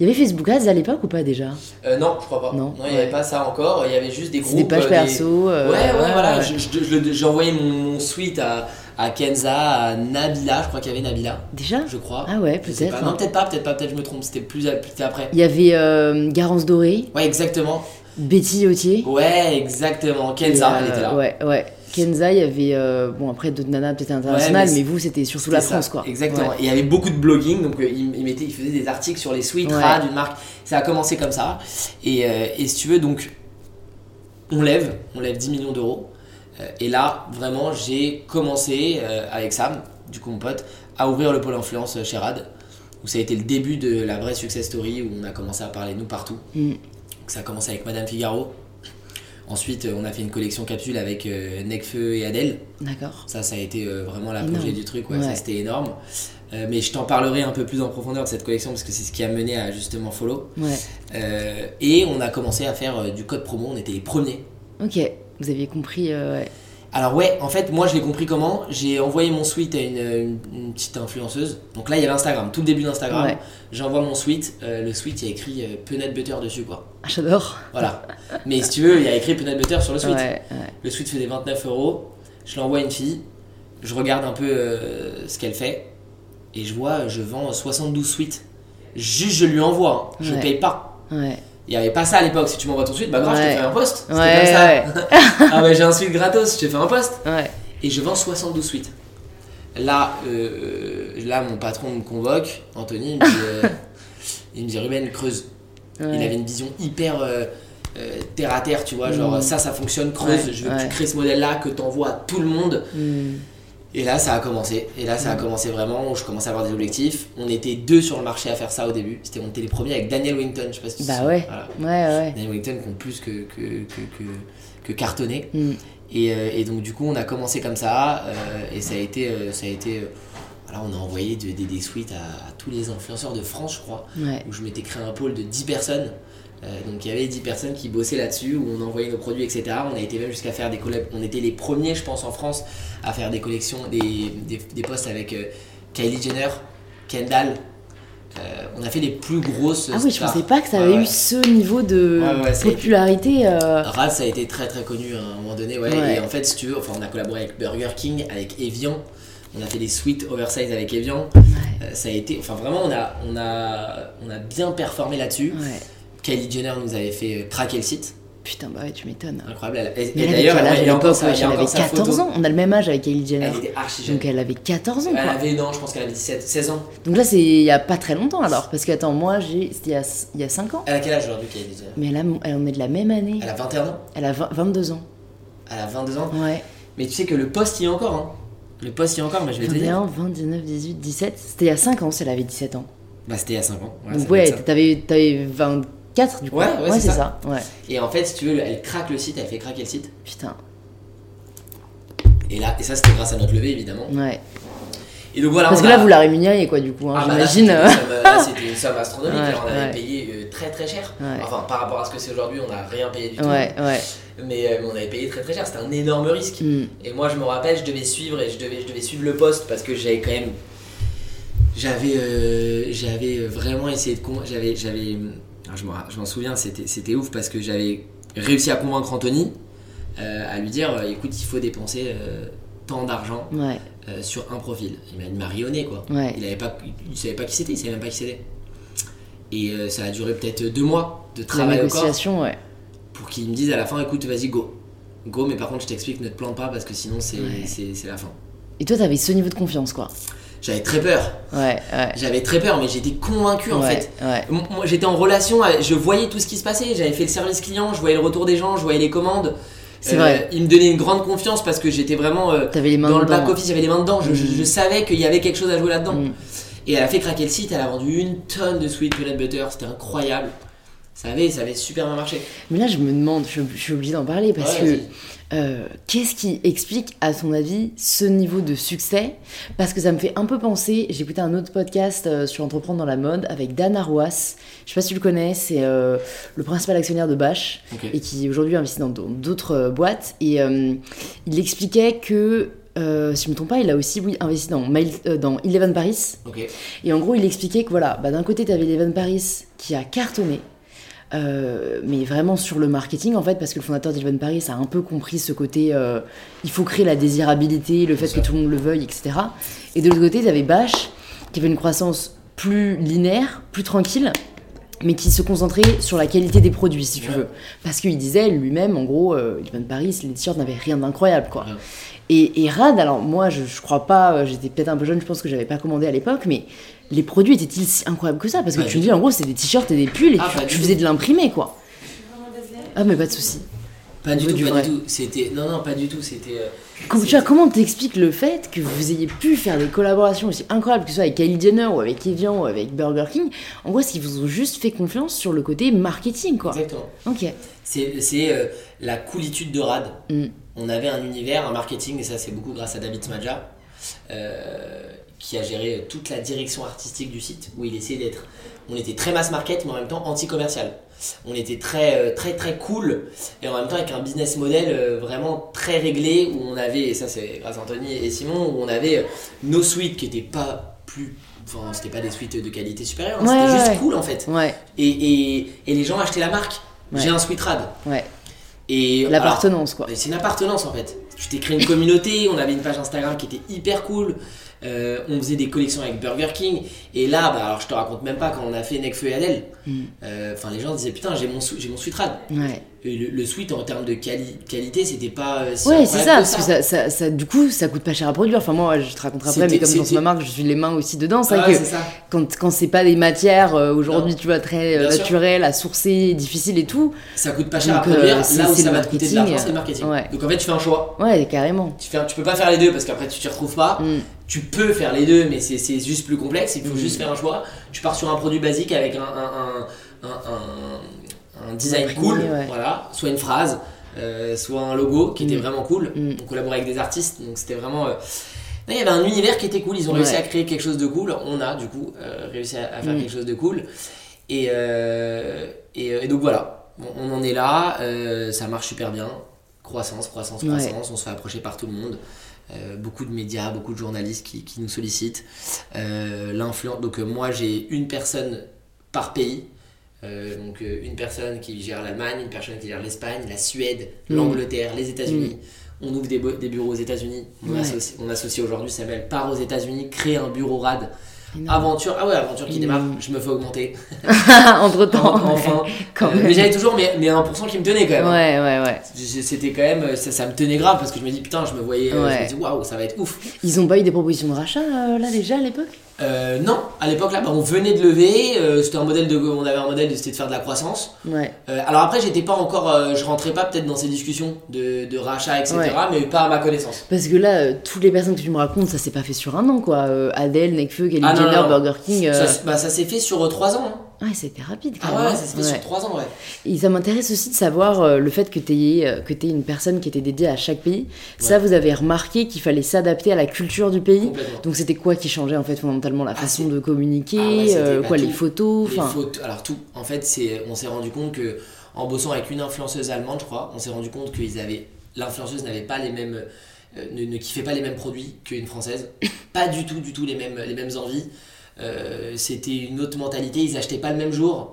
Il y avait Facebook Ads à l'époque ou pas déjà? Euh, non, je crois pas. Non, il n'y avait pas ça encore. Il y avait juste des C'est des groupes. pages euh, perso. euh, Ouais, ouais, voilà. ouais. Je- J'ai envoyé mon, mon suite à, à Kenza, à Nabila, je crois qu'il y avait Nabila, Déjà? Je crois. Ah ouais, peut-être. Non, peut-être pas, peut-être pas, peut-être je me trompe, c'était plus, plus après. Il y avait euh, Garance Doré, Ouais, exactement. Betty Autier. Ouais, exactement. Kenza, elle euh, était là. Ouais, ouais. Kenza, il y avait. euh, bon, après, d'autres nanas peut-être internationales, Ouais, mais mais, vous, c'était surtout la ça, France, quoi. Exactement. Ouais. Et il y avait beaucoup de blogging, donc euh, il, mettait, il faisait des articles sur les sweats Ouais. d'une marque. Ça a commencé comme ça. Et, euh, et si tu veux, donc, on lève, on lève 10 millions d'euros. Euh, et là, vraiment, j'ai commencé avec Sam, du coup mon pote, à ouvrir le pôle influence chez Rad. Où ça a été le début de la vraie success story où on a commencé à parler nous partout. Mm. Donc, ça a commencé avec Madame Figaro. Ensuite, euh, on a fait une collection capsule avec euh, Necfeu et Adèle. D'accord. Ça, ça a été euh, vraiment l'apogée du truc, ouais, Ouais. ça c'était énorme. Euh, mais je t'en parlerai un peu plus en profondeur de cette collection parce que c'est ce qui a mené à justement Follow. Ouais. Euh, et on a commencé à faire du code promo, on était les premiers. Ok. Vous aviez compris. ouais. Alors ouais, en fait, moi je l'ai compris comment. J'ai envoyé mon suite à une, une- une petite influenceuse. Donc là, il y avait Instagram, tout le début d'Instagram. Ouais. J'envoie mon suite. euh, le suite, il y a écrit euh, Peanut Butter dessus, quoi. Ah, j'adore. Voilà. mais si tu veux, il y a écrit Peanut Butter sur le suite. Ouais, ouais. Le suite faisait 29 euros. Je l'envoie à une fille. Je regarde un peu euh, ce qu'elle fait. Et je vois, je vends 72 suites. Juste, je lui envoie. hein. Je paye pas. Ouais. Il n'y avait pas ça à l'époque. Si tu m'envoies ton suite, bah grave, je te fais un post. C'était Ouais, comme ça. ouais. ah ouais, j'ai un suite gratos, je te fais un post. Ouais. Et je vends 72 suites. Là, euh, là mon patron me convoque, Anthony, il me dit, euh, il me dit Ruben, creuse. Il avait une vision hyper euh, terre à terre, tu vois, genre Mm. ça, ça fonctionne, creuse. Je veux que tu crées ce modèle-là, que tu envoies à tout le monde. Hmm. Et là, ça a commencé. Et là, ça a commencé vraiment. où Je commençais à avoir des objectifs. On était deux sur le marché à faire ça au début. C'était, on était les premiers avec Daniel Wington. Je sais pas si tu Bah ouais. Voilà. Ouais, ouais. Daniel Wington qui ont plus que, que, que, que, que cartonné. Et, euh, et donc, du coup, on a commencé comme ça. euh, et ça a été. euh, ça a été voilà, on a envoyé de- des, des suites à, à tous les influenceurs de France, je crois. Ouais. Où je m'étais créé un pôle de 10 personnes. Euh, donc il y avait 10 personnes qui bossaient là-dessus, où on envoyait nos produits, etc. On a été même jusqu'à faire des collabs. On était les premiers, je pense, en France à faire des collections, des, des, des posts avec euh, Kylie Jenner, Kendall. Euh, on a fait les plus grosses. Ah oui, je stars. pensais pas que ça avait ouais. eu ce niveau de Ouais, popularité. euh, Raz, ça a été très très connu à un moment donné. Et en fait, si tu veux, enfin, on a collaboré avec Burger King, avec Evian. On a fait des suites oversize avec Evian. Euh, ça a été, enfin vraiment, on a, on a, on a bien performé là-dessus. Kylie Jenner nous avait fait euh, craquer le site. Putain, bah ouais, tu m'étonnes. Incroyable. Et d'ailleurs, elle, elle, encore elle, elle avait 14 ans. On a le même âge avec Kylie Jenner. Elle était archi jeune. Donc elle avait 14 ans. Elle avait, non, je pense qu'elle avait 17, 16 ans. Donc là, c'est il y a pas très longtemps alors. Parce que, attends, moi, j'ai, c'était il y, a, 5 ans. Elle a quel âge aujourd'hui, Kylie Jenner? Mais elle, a, on est de la même année. Elle a 21 ans Elle a 20, 22 ans. Elle a 22 ans Ouais. Mais tu sais que le poste y est encore, hein. Le poste y est encore, mais je vais 21, te 29, 18, 17. C'était il y a 5 ans si elle avait 17 ans. Bah, c'était il y a 5 ans. Ouais, t'avais, t'avais 20 du coup. Ouais, ouais, c'est ça. Et en fait, si tu veux, elle craque le site, elle fait craquer le site. Putain. Et là, et ça c'était grâce à notre levée évidemment. Ouais. Et donc voilà. Parce que là, vous la rémunérez quoi du coup, hein, ah, bah j'imagine. C'était une, somme euh, astronomique. Hein, on avait payé euh, très très cher. Enfin, par rapport à ce que c'est aujourd'hui, on n'a rien payé du tout. Ouais, ouais. Mais euh, on avait payé très très cher. C'était un énorme risque. Hmm. Et moi, je me rappelle, je devais suivre et je devais, je devais suivre le poste parce que j'avais quand même, j'avais, j'avais vraiment essayé de, j'avais je m'en je m'en souviens, c'était ouf parce que j'avais réussi à convaincre Anthony euh, à lui dire euh, écoute, il faut dépenser euh, tant d'argent Ouais. euh, sur un profil. Il m'a il m'a rayonné quoi. Ouais. Il, avait pas, il savait pas qui c'était, il savait même pas qui c'était. Et ça a duré peut-être deux mois de travail au corps ouais. pour qu'ils me disent à la fin écoute, vas-y, go. Go, mais par contre, je t'explique, ne te plante pas parce que sinon, c'est la fin. Et toi, t'avais ce niveau de confiance quoi. J'avais très peur. Ouais, ouais. J'avais très peur, mais j'étais convaincu en ouais, fait. Moi, j'étais en relation, je voyais tout ce qui se passait. J'avais fait le service client, je voyais le retour des gens, je voyais les commandes. C'est Euh, vrai. Ils me donnaient une grande confiance parce que j'étais vraiment euh, dans le dedans. back office, j'avais les mains dedans. Je, je- je savais qu'il y avait quelque chose à jouer là-dedans. Mm. Et elle a fait craquer le site, elle a vendu une tonne de sweet peanut butter, c'était incroyable. Ça avait, ça avait super bien marché. Mais là, je me demande, je, je suis obligée d'en parler parce Ouais, que euh, qu'est-ce qui explique, à ton avis, ce niveau de succès? Parce que ça me fait un peu penser. J'ai écouté un autre podcast euh, sur entreprendre dans la mode avec Dan Arwas. Je sais pas si tu le connais, c'est euh, le principal actionnaire de Bash et qui aujourd'hui investit dans d'autres boîtes. Et il expliquait que. euh, si je me trompe pas, il a aussi oui, investi dans, Mail- euh, dans Eleven Paris. Et en gros, il expliquait que voilà, bah, d'un côté, tu avais Eleven Paris qui a cartonné, euh, mais vraiment sur le marketing en fait, parce que le fondateur d'Eleven Paris a un peu compris ce côté euh, il faut créer la désirabilité, le fait que tout le monde le veuille, etc. Et de l'autre côté, tu avais Bash qui avait une croissance plus linéaire, plus tranquille, mais qui se concentrait sur la qualité des produits, si tu Ouais. veux. Parce qu'il disait lui-même, en gros, euh, Ivan Paris, les t-shirts n'avaient rien d'incroyable, quoi. Ouais. Et, et Rad, alors moi, je, je crois pas, euh, j'étais peut-être un peu jeune, je pense que j'avais pas commandé à l'époque, mais les produits étaient-ils si incroyables que ça Parce que Ouais. tu me dis, en gros, c'était des t-shirts et des pulls, et Ah, tu, faisais de l'imprimer, quoi. Ah, mais pas de souci. Pas du tout, du pas vrai. du tout. C'était. Non, non, pas du tout. C'était. euh, Com- tu vois, comment t'expliques le fait que vous ayez pu faire des collaborations aussi incroyables, que ce soit avec Kylie Jenner ou avec Evian ou avec Burger King En gros, c'est qu'ils vous ont juste fait confiance sur le côté marketing, quoi. Exactement. Ok. C'est c'est, euh, la coolitude de Rad. Mm. On avait un univers, un marketing, et ça c'est beaucoup grâce à David Smadja, euh, qui a géré toute la direction artistique du site, où il essayait d'être. On était très mass market, mais en même temps anti-commercial. On était très, euh, très, très cool, et en même temps avec un business model euh, vraiment très réglé, où on avait, et ça c'est grâce à Anthony et Simon, où on avait euh, nos suites qui étaient pas plus. Enfin, c'était pas des suites de qualité supérieure, hein, Ouais, c'était ouais, juste ouais. cool en fait. Ouais, Et, et, et les gens achetaient la marque. J'ai un sweat rad. ouais. Et L'appartenance, quoi. C'est une appartenance en fait. Tu t'es créé une communauté, on avait une page Instagram qui était hyper cool. Euh, on faisait des collections avec Burger King. Et là, bah, alors je te raconte même pas quand on a fait Necfeu et Adèle. Mm. euh, les gens disaient putain, j'ai mon, j'ai mon sweat rad. Ouais. Et le, le sweat en termes de quali- qualité, c'était pas. euh, si Ouais, c'est ça, parce que ça, ça, ça- du coup, ça coûte pas cher à produire. Enfin, moi, je te raconterai après, mais comme dans ma marque, je suis les mains aussi dedans. C'est Ah ouais, quand, quand c'est pas des matières euh, aujourd'hui, tu vois, très naturelles, à sourcer, difficiles et tout, Ça coûte pas cher à Donc, produire. c'est- là où ça va te coûter de l'argent, c'est le marketing. Donc en fait, tu fais un choix. ouais, carrément. Tu, fais, tu peux pas faire les deux parce qu'après tu t'y retrouves pas. Tu peux faire les deux, mais c'est c'est juste plus complexe. Il faut Mm. juste faire un choix. Tu pars sur un produit basique avec un, un, design cool, ouais. voilà, soit une phrase, euh, soit un logo qui était Mm. vraiment cool. Mm. On collaborait avec des artistes, donc c'était vraiment. euh, non, il y avait un univers qui était cool. Ils ont réussi à créer quelque chose de cool. On a du coup euh, réussi à, à faire Mm. quelque chose de cool. Et, et, et donc voilà, on en est là. ça marche super bien. Croissance, croissance, Ouais. croissance. On se fait approcher par tout le monde. Euh, beaucoup de médias, beaucoup de journalistes qui, qui nous sollicitent. Euh, L'influence. Donc euh, moi j'ai une personne par pays. Donc une personne qui gère l'Allemagne, une personne qui gère l'Espagne, la Suède, Mm. l'Angleterre, les États-Unis. On ouvre des, bureaux aux États-Unis. On, Ouais. associe, on associe aujourd'hui, ça s'appelle Part aux États-Unis, créer un bureau RAD. Énorme. Aventure, ah ouais, aventure qui démarre. Je me fais augmenter. Entre temps. enfin, quand Euh, mais j'avais toujours mes, mes 1% qui me tenaient quand même. Ouais, ouais, ouais. J- C'était quand même, ça, ça me tenait grave parce que je me dis putain, je me voyais, euh, je Ouais. me dis waouh, ça va être ouf. Ils ont pas eu des propositions de rachat euh, là déjà à l'époque? Euh, non, à l'époque là, bah, on venait de lever, euh, c'était un modèle de, on avait un modèle, c'était de faire de la croissance. Ouais. Euh, alors après, j'étais pas encore, euh, je rentrais pas peut-être dans ces discussions de, de rachat, etc. Ouais. Mais pas à ma connaissance. Parce que là, euh, toutes les personnes que tu me racontes, ça s'est pas fait sur un an quoi. Euh, Adèle, Nekfeu, Kylie Ah, Jenner, non, non. Burger King. Ça, bah, ça s'est fait sur 3 ans. hein. Ouais, c'était rapide quand Ah ouais, ça s'est fait Ouais. sur 3 ans, ouais. Et ça m'intéresse aussi de savoir euh, le fait que tu aies, que t'aies une personne qui était dédiée à chaque pays. Ça, vous avez remarqué qu'il fallait s'adapter à la culture du pays. Donc c'était quoi qui changeait en fait fondamentalement la Ah, façon de communiquer, Ah ouais, c'était euh, pas quoi les photos, Les photos- alors tout, en fait, on s'est rendu compte que en bossant avec une influenceuse allemande, je crois, on s'est rendu compte qu'ils avaient, l'influenceuse n'avait pas les mêmes, euh, ne, ne kiffait pas les mêmes produits qu'une française, pas du tout, du tout les mêmes, les mêmes envies. Euh, c'était une autre mentalité, ils achetaient pas le même jour.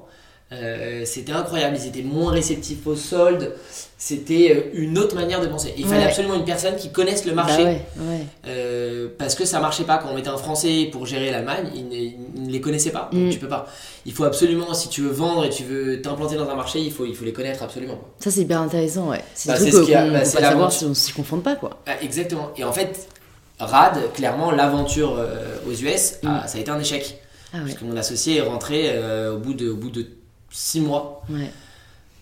Euh, c'était incroyable, ils étaient moins réceptifs aux soldes. C'était euh, une autre manière de penser. Il fallait absolument une personne qui connaisse le Bah marché. ouais, ouais. Euh, parce que ça marchait pas quand on mettait un français pour gérer l'Allemagne, il ne, ne les connaissait pas. Donc Mm. tu peux pas. Il faut absolument, si tu veux vendre et tu veux t'implanter dans un marché, il faut, il faut les connaître absolument. quoi. Ça c'est hyper intéressant, ouais. C'est Bah, ce qu'on bah, savoir si on s'y confronte pas quoi. Ah, exactement. Et en fait, RAD, clairement, l'aventure euh, aux US, Mm. ça a été un échec. Ah ouais, Parce que mon associé est rentré euh, au, bout de, au bout de six mois. ouais.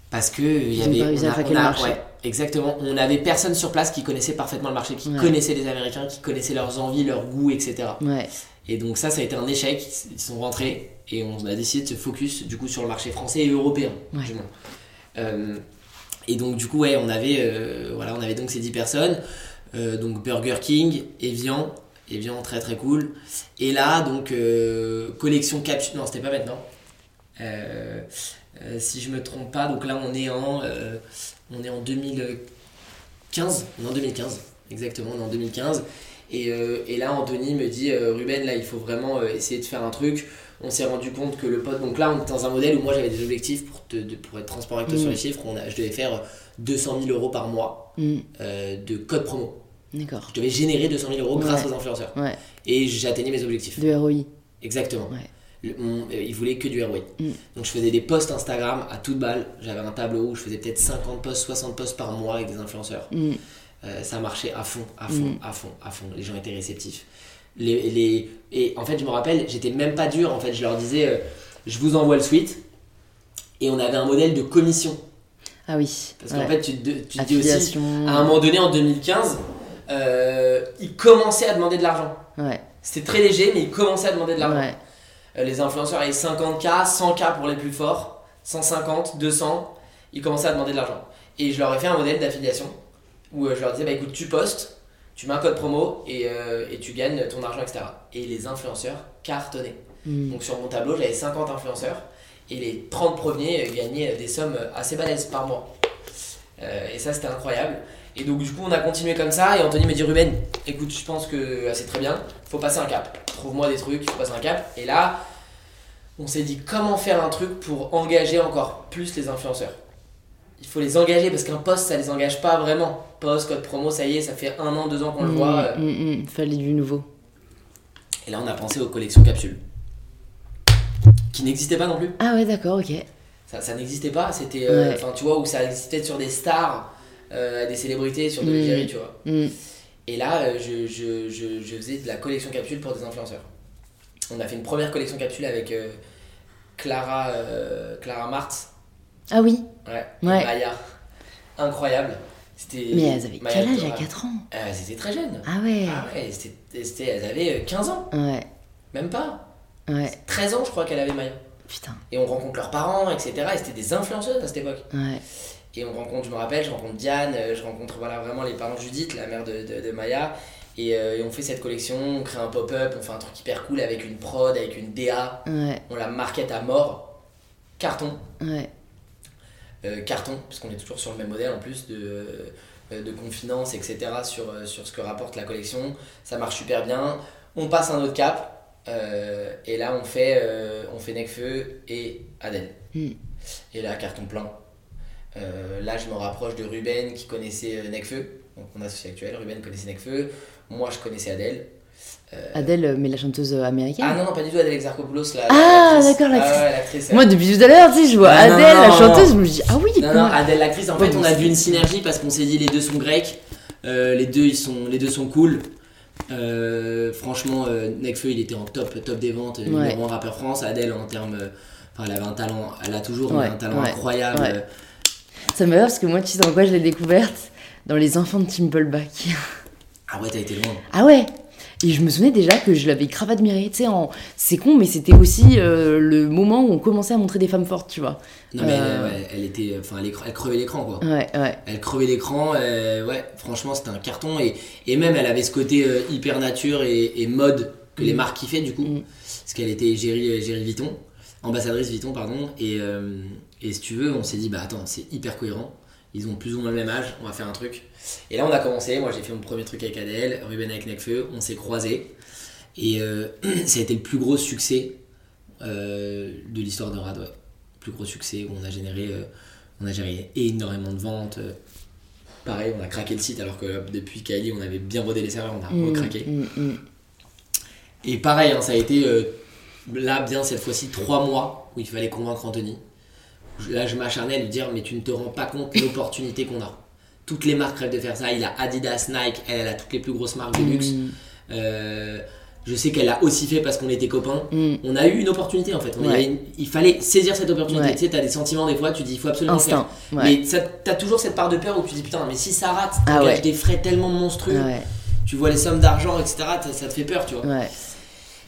Parce que il y avait. on a- on a- ouais, exactement. On avait personne sur place qui connaissait parfaitement le marché, qui Ouais. connaissait les Américains, qui connaissait leurs envies, leurs goûts, etc. Ouais, Et donc ça, ça a été un échec. Ils sont rentrés et on a décidé de se focus du coup sur le marché français et européen. Du. Euh, et donc du coup, ouais, on avait, euh, voilà, on avait donc ces 10 personnes. Euh, donc Burger King, Evian, Evian très très cool. Et là, donc euh, collection capsule. Non, c'était pas maintenant. Euh, si je me trompe pas, donc là on est en, on est en 2015. On est en 2015, exactement, on est en 2015. Et, et là, Anthony me dit, Ruben, là, il faut vraiment essayer de faire un truc. On s'est rendu compte que le pote. Donc là, on était dans un modèle où moi j'avais des objectifs pour, te- de- pour être transparent avec toi Mm. sur les chiffres. On a, je devais faire 200 000 euros par mois euh, de code promo. D'accord. Je devais générer 200 000 euros grâce Ouais. aux influenceurs. Ouais, Et j'atteignais mes objectifs. de ROI. Exactement. Ouais. Le- on- euh, ils voulaient que du airway. Mm. Donc je faisais des posts Instagram à toute balle. J'avais un tableau où je faisais peut-être 50 posts, 60 posts par mois avec des influenceurs. Mm. Euh, ça marchait à fond, à fond, Mm. à fond, à fond. Les gens étaient réceptifs. Les, les... Et en fait, je me rappelle, j'étais même pas dur. En fait, je leur disais, euh, je vous envoie le suite. Et on avait un modèle de commission. Ah oui. Parce qu'en fait, tu te, tu te dis aussi, à un moment donné, en 2015, euh, ils commençaient à demander de l'argent. Ouais. C'était très léger, mais ils commençaient à demander de l'argent. Ouais. Euh, les influenceurs avaient 50K, 100K pour les plus forts, 150, 200, ils commençaient à demander de l'argent. Et je leur ai fait un modèle d'affiliation où euh, je leur disais bah écoute, tu postes, tu mets un code promo et, euh, et tu gagnes ton argent, etc. Et les influenceurs cartonnaient. Mm. Donc sur mon tableau, j'avais 50 influenceurs et les 30 premiers gagnaient des sommes assez balèzes par mois. Euh, et ça, c'était incroyable. Et donc, du coup, on a continué comme ça. Et Anthony me dit Ruben, écoute, je pense que euh, c'est très bien, faut passer un cap. Trouve-moi des trucs, faut passer un cap. Et là, on s'est dit comment faire un truc pour engager encore plus les influenceurs? Il faut les engager parce qu'un post, ça les engage pas vraiment. Post, code promo, ça y est, ça fait un an, deux ans qu'on le Mm, voit. euh, mm, mm. Fallait du nouveau. Et là, on a pensé aux collections capsules. Qui n'existaient pas non plus. Ah ouais, d'accord, ok. Ça, ça n'existait pas, c'était. euh, Ouais. Enfin, tu vois, où ça existait sur des stars, euh, des célébrités, sur de Mm. l'égérie, tu vois. Mm. Et là, euh, je, je, je, je faisais de la collection capsule pour des influenceurs. On a fait une première collection capsule avec euh, Clara, Clara Martz, Ah oui. ouais, Ouais. Maya. Incroyable. C'était Mais elles avaient quel âge Dora. 4 ans Euh, Elles étaient très jeunes. Ah ouais. Ah ouais, c'était, c'était- elles avaient euh, 15 ans, Ouais. même pas. Ouais. 13 ans, je crois qu'elle avait Maya. Putain. Et on rencontre leurs parents, etc. Et c'était des influenceuses à cette époque. Ouais. Et on rencontre, je me rappelle, je rencontre Diane, euh, je rencontre voilà, vraiment les parents de Judith, la mère de, de, de Maya. Et, euh, et on fait cette collection, on crée un pop-up, on fait un truc hyper cool avec une prod, avec une DA. Ouais. On la market à mort. Carton. Ouais. Euh, carton, parce qu'on est toujours sur le même modèle en plus de, de confinance, etc. Sur, sur ce que rapporte la collection. Ça marche super bien. On passe un autre cap. euh, et là, on fait, on fait Necfeu et Adèle. Mm. Et là, carton plein. Euh, là, je me rapproche de Ruben qui connaissait euh, Necfeu. Donc, mon associé actuel, Ruben connaissait Necfeu. Moi, je connaissais Adèle. Adèle, mais la chanteuse américaine. Ah non, non, pas du tout Adèle Exarchopoulos. La, Ah, d'accord, l'actrice. Ah ouais, l'actrice. Moi, depuis tout à l'heure, tu sais, je vois Ah, non, Adèle, non, la chanteuse, non. je me dis, ah oui, Non, non, Adèle l'actrice, en Ouais, fait, on a vu une synergie parce qu'on s'est dit les deux sont grecs, euh, les, deux, ils sont, les deux sont cool. Euh, franchement, euh, Nekfeu il était en top, top des ventes, euh, Ouais. numéro 1 rappeur France. Adèle en termes. euh, Enfin, elle avait un talent, elle a toujours Ouais, un talent ouais, incroyable. Ça me parce que moi, tu sais dans quoi je l'ai découverte Dans les enfants de Timpleback. Ah ouais, t'as été loin. Ah ouais Et je me souvenais déjà que je l'avais grave admirée, tu sais, en... c'est con, mais c'était aussi euh, le moment où on commençait à montrer des femmes fortes, tu vois. Non, mais Euh. elle, ouais, elle était. Enfin, elle, elle crevait l'écran quoi. Ouais, ouais. Elle crevait l'écran, euh, ouais, franchement c'était un carton et, et même elle avait ce côté euh, hyper nature et, et mode que les Mm. marques kiffaient du coup, Mm. parce qu'elle était Géry, Géry Vuitton, ambassadrice Vuitton pardon, et, euh, et si tu veux on s'est dit bah attends c'est hyper cohérent, ils ont plus ou moins le même âge, on va faire un truc. Et là on a commencé, moi j'ai fait mon premier truc avec Adèle, Ruben avec Necfeu, on s'est croisés et euh, ça a été le plus gros succès euh, de l'histoire de Rad, ouais. plus gros succès où on a généré, euh, on a géré énormément de ventes. pareil, on a craqué le site alors que depuis Kylie, on avait bien rodé les serveurs, on a Mm, recraqué. mm, mm. Et pareil, hein, ça a été là bien cette fois-ci trois mois où il fallait convaincre Anthony. Là, je m'acharnais à lui dire mais tu ne te rends pas compte de l'opportunité qu'on a. Toutes les marques rêvent de faire ça. Il a Adidas, Nike, elle, elle a toutes les plus grosses marques de luxe. Mm, Euh, je sais qu'elle l'a aussi fait parce qu'on était copains. mm. On a eu une opportunité en fait. On Ouais. avait une- Il fallait saisir cette opportunité. Ouais. Tu sais, t'as des sentiments des fois, tu dis il faut absolument faire. Ouais. Mais ça- t'as toujours cette part de peur où tu dis putain, mais si ça rate, Ah t'engages des frais tellement monstrueux, tu vois les sommes d'argent, etc. t'as- Ça te fait peur, tu vois.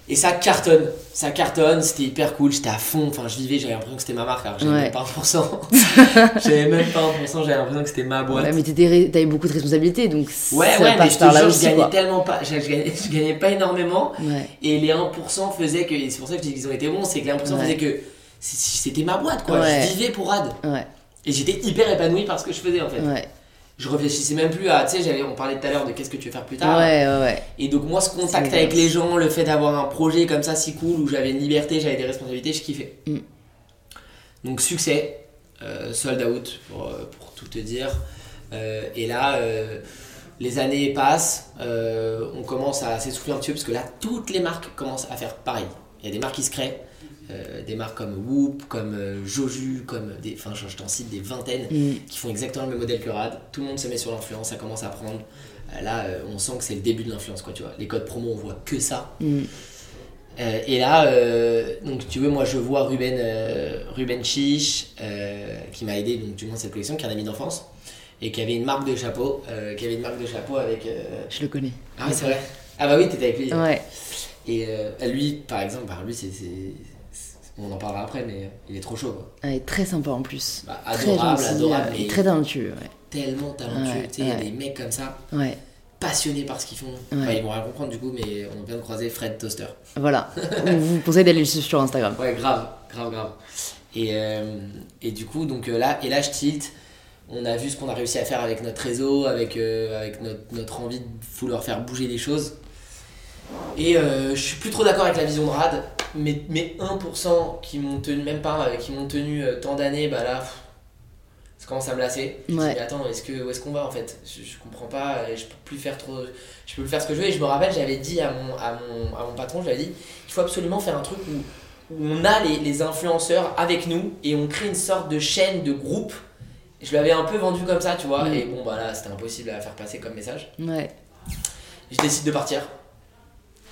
Et ça cartonne, ça cartonne, c'était hyper cool, j'étais à fond, enfin je vivais, j'avais l'impression que c'était ma marque, alors j'avais Ouais. même pas 1%. j'avais même pas 1%, j'avais l'impression que c'était ma boîte. Ouais, mais t'avais beaucoup de responsabilités, donc Ouais, ça ouais, mais je te jure, je gagnais quoi. tellement pas, je, je gagnais, je gagnais pas énormément, Ouais. et les 1% faisaient que, et c'est pour ça que je dis qu'ils ont été bons, c'est que les 1% Ouais. faisaient que c'était ma boîte, quoi, je vivais pour Rad. Ouais, Et j'étais hyper épanoui par ce que je faisais en fait. ouais, Je réfléchissais même plus à, tu sais, on parlait tout à l'heure de qu'est-ce que tu veux faire plus tard. ouais, ouais, ouais. Et donc moi ce contact avec les gens, le fait d'avoir un projet comme ça si cool où j'avais une liberté, j'avais des responsabilités, je kiffais. Mm. Donc succès, euh, sold out pour, euh, pour tout te dire. Euh, et là, euh, les années passent, on commence à s'essouffler un petit peu parce que là toutes les marques commencent à faire pareil. Il y a des marques qui se créent. Euh, des marques comme Whoop, comme euh, Joju, comme des. Enfin, je, je t'en cite des vingtaines Mm. qui font exactement le même modèle que Rad. Tout le monde se met sur l'influence, ça commence à prendre. Euh, Là, euh, on sent que c'est le début de l'influence, quoi, tu vois. Les codes promo, on voit que ça. Mm. Et là, donc tu veux, moi je vois Ruben, Ruben Chiche, qui m'a aidé, donc du moins cette collection, qui est un ami d'enfance, et qui avait une marque de chapeau, qui avait une marque de chapeau avec. Je le connais. Ah oui, c'est vrai. Ah bah oui, t'étais avec lui. Ouais. Et lui, par exemple, bah, lui, c'est- On en parlera après, mais il est trop chaud, quoi. Ouais, très sympa en plus. Bah, très adorable, gentil, adorable, et très talentueux. Ouais. tellement talentueux. Ouais, tu sais, il y a des mecs comme ça, ouais. passionnés par ce qu'ils font. Enfin, ils vont rien comprendre du coup, mais on vient de croiser Fred Toaster. Voilà. On vous conseille d'aller le suivre sur Instagram. Ouais, grave, grave, grave. Et, euh, et du coup, donc euh, là, et là, je tilt. On a vu ce qu'on a réussi à faire avec notre réseau, avec, euh, avec notre, notre envie de vouloir faire bouger les choses. Et euh, je suis plus trop d'accord avec la vision de Rad, mais, mais 1% qui m'ont tenu, même pas, euh, qui m'ont tenu euh, tant d'années, bah là, pff, ça commence à me lasser. Je me dis, Ouais. mais attends, est-ce que, où est-ce qu'on va en fait? Je, je comprends pas, et je peux plus faire trop. Je peux plus faire ce que je veux. Et je me rappelle, j'avais dit à mon, à mon, à mon patron, j'avais dit, il faut absolument faire un truc où, où on a les, les influenceurs avec nous et on crée une sorte de chaîne, de groupe. Je l'avais un peu vendu comme ça, tu vois, Mm. et bon, bah là, c'était impossible à faire passer comme message. Ouais. Je décide de partir.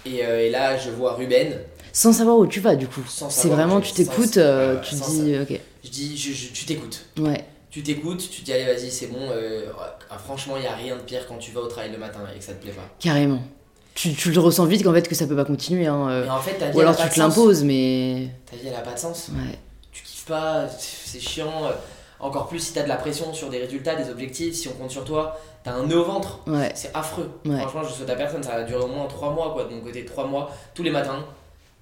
Et, euh, et là, je vois Ruben. Sans savoir où tu vas du coup. C'est vraiment, tu t'écoutes, euh, tu dis, ok. Je dis, je, je- tu t'écoutes. Ouais. Tu t'écoutes, tu te dis, allez, vas-y, c'est bon. euh, ah, franchement, il n'y a rien de pire quand tu vas au travail le matin et que ça te plaît pas. Carrément. Tu, tu le ressens vite qu'en fait que ça peut pas continuer. Hein. euh. En fait, ta vie, Ou alors tu te l'imposes, mais. Ta vie, elle a pas de sens. Ouais. tu kiffes pas, c'est chiant. euh, Encore plus si t'as de la pression sur des résultats, des objectifs, si on compte sur toi, t'as un nœud au ventre. Ouais. C'est affreux. Ouais. Franchement, je souhaite à personne, ça a duré au moins 3 mois, quoi. De mon côté, 3 mois, tous les matins.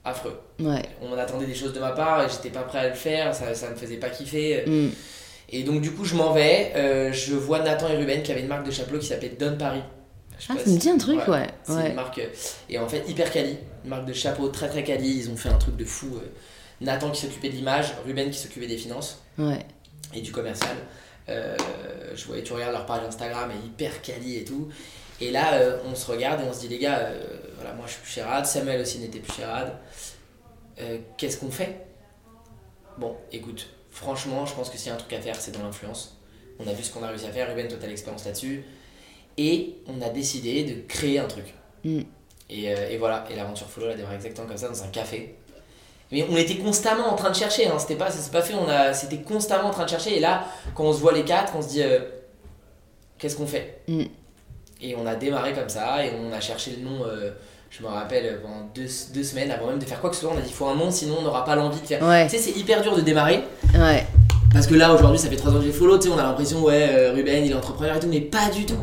Affreux. Ouais. On attendait des choses de ma part et j'étais pas prêt à le faire, ça, ça me faisait pas kiffer. Mm. Et donc, du coup, je m'en vais. euh, je vois Nathan et Ruben qui avaient une marque de chapeau qui s'appelait Don Paris. Je Ah, ça me dit un truc, ouais. c'est Ouais. une marque. euh, Et en fait, hyper quali. Une marque de chapeau très très quali. Ils ont fait un truc de fou. euh. Nathan qui s'occupait de l'image, Ruben qui s'occupait des finances Ouais. et du commercial. Euh, je voyais, tu regardes leur page Instagram, est hyper quali et tout. Et là, euh, on se regarde et on se dit, les gars, euh, voilà, moi je suis plus chez Rad, Samuel aussi n'était plus chez Rad. Euh, Qu'est-ce qu'on fait? Bon, écoute, franchement, je pense que s'il y a un truc à faire, c'est dans l'influence. On a vu ce qu'on a réussi à faire, Ruben, toi, t'as l'expérience là-dessus. Et on a décidé de créer un truc. Mm. Et, euh, et voilà, et l'aventure follow, elle a démarré exactement comme ça, dans un café. Mais on était constamment en train de chercher, hein. c'était pas, pas fait, on a, c'était constamment en train de chercher. Et là, quand on se voit les quatre, on se dit, euh, qu'est-ce qu'on fait? Mm. Et on a démarré comme ça, et on a cherché le nom, euh, je me rappelle, pendant deux, deux semaines, avant même de faire quoi que ce soit, on a dit, il faut un nom, sinon on n'aura pas l'envie de faire. Ouais. Tu sais, c'est hyper dur de démarrer, Ouais. parce que là, aujourd'hui, ça fait trois ans que j'ai follow, tu sais, on a l'impression, ouais, euh, Ruben, il est entrepreneur et tout, mais pas du tout.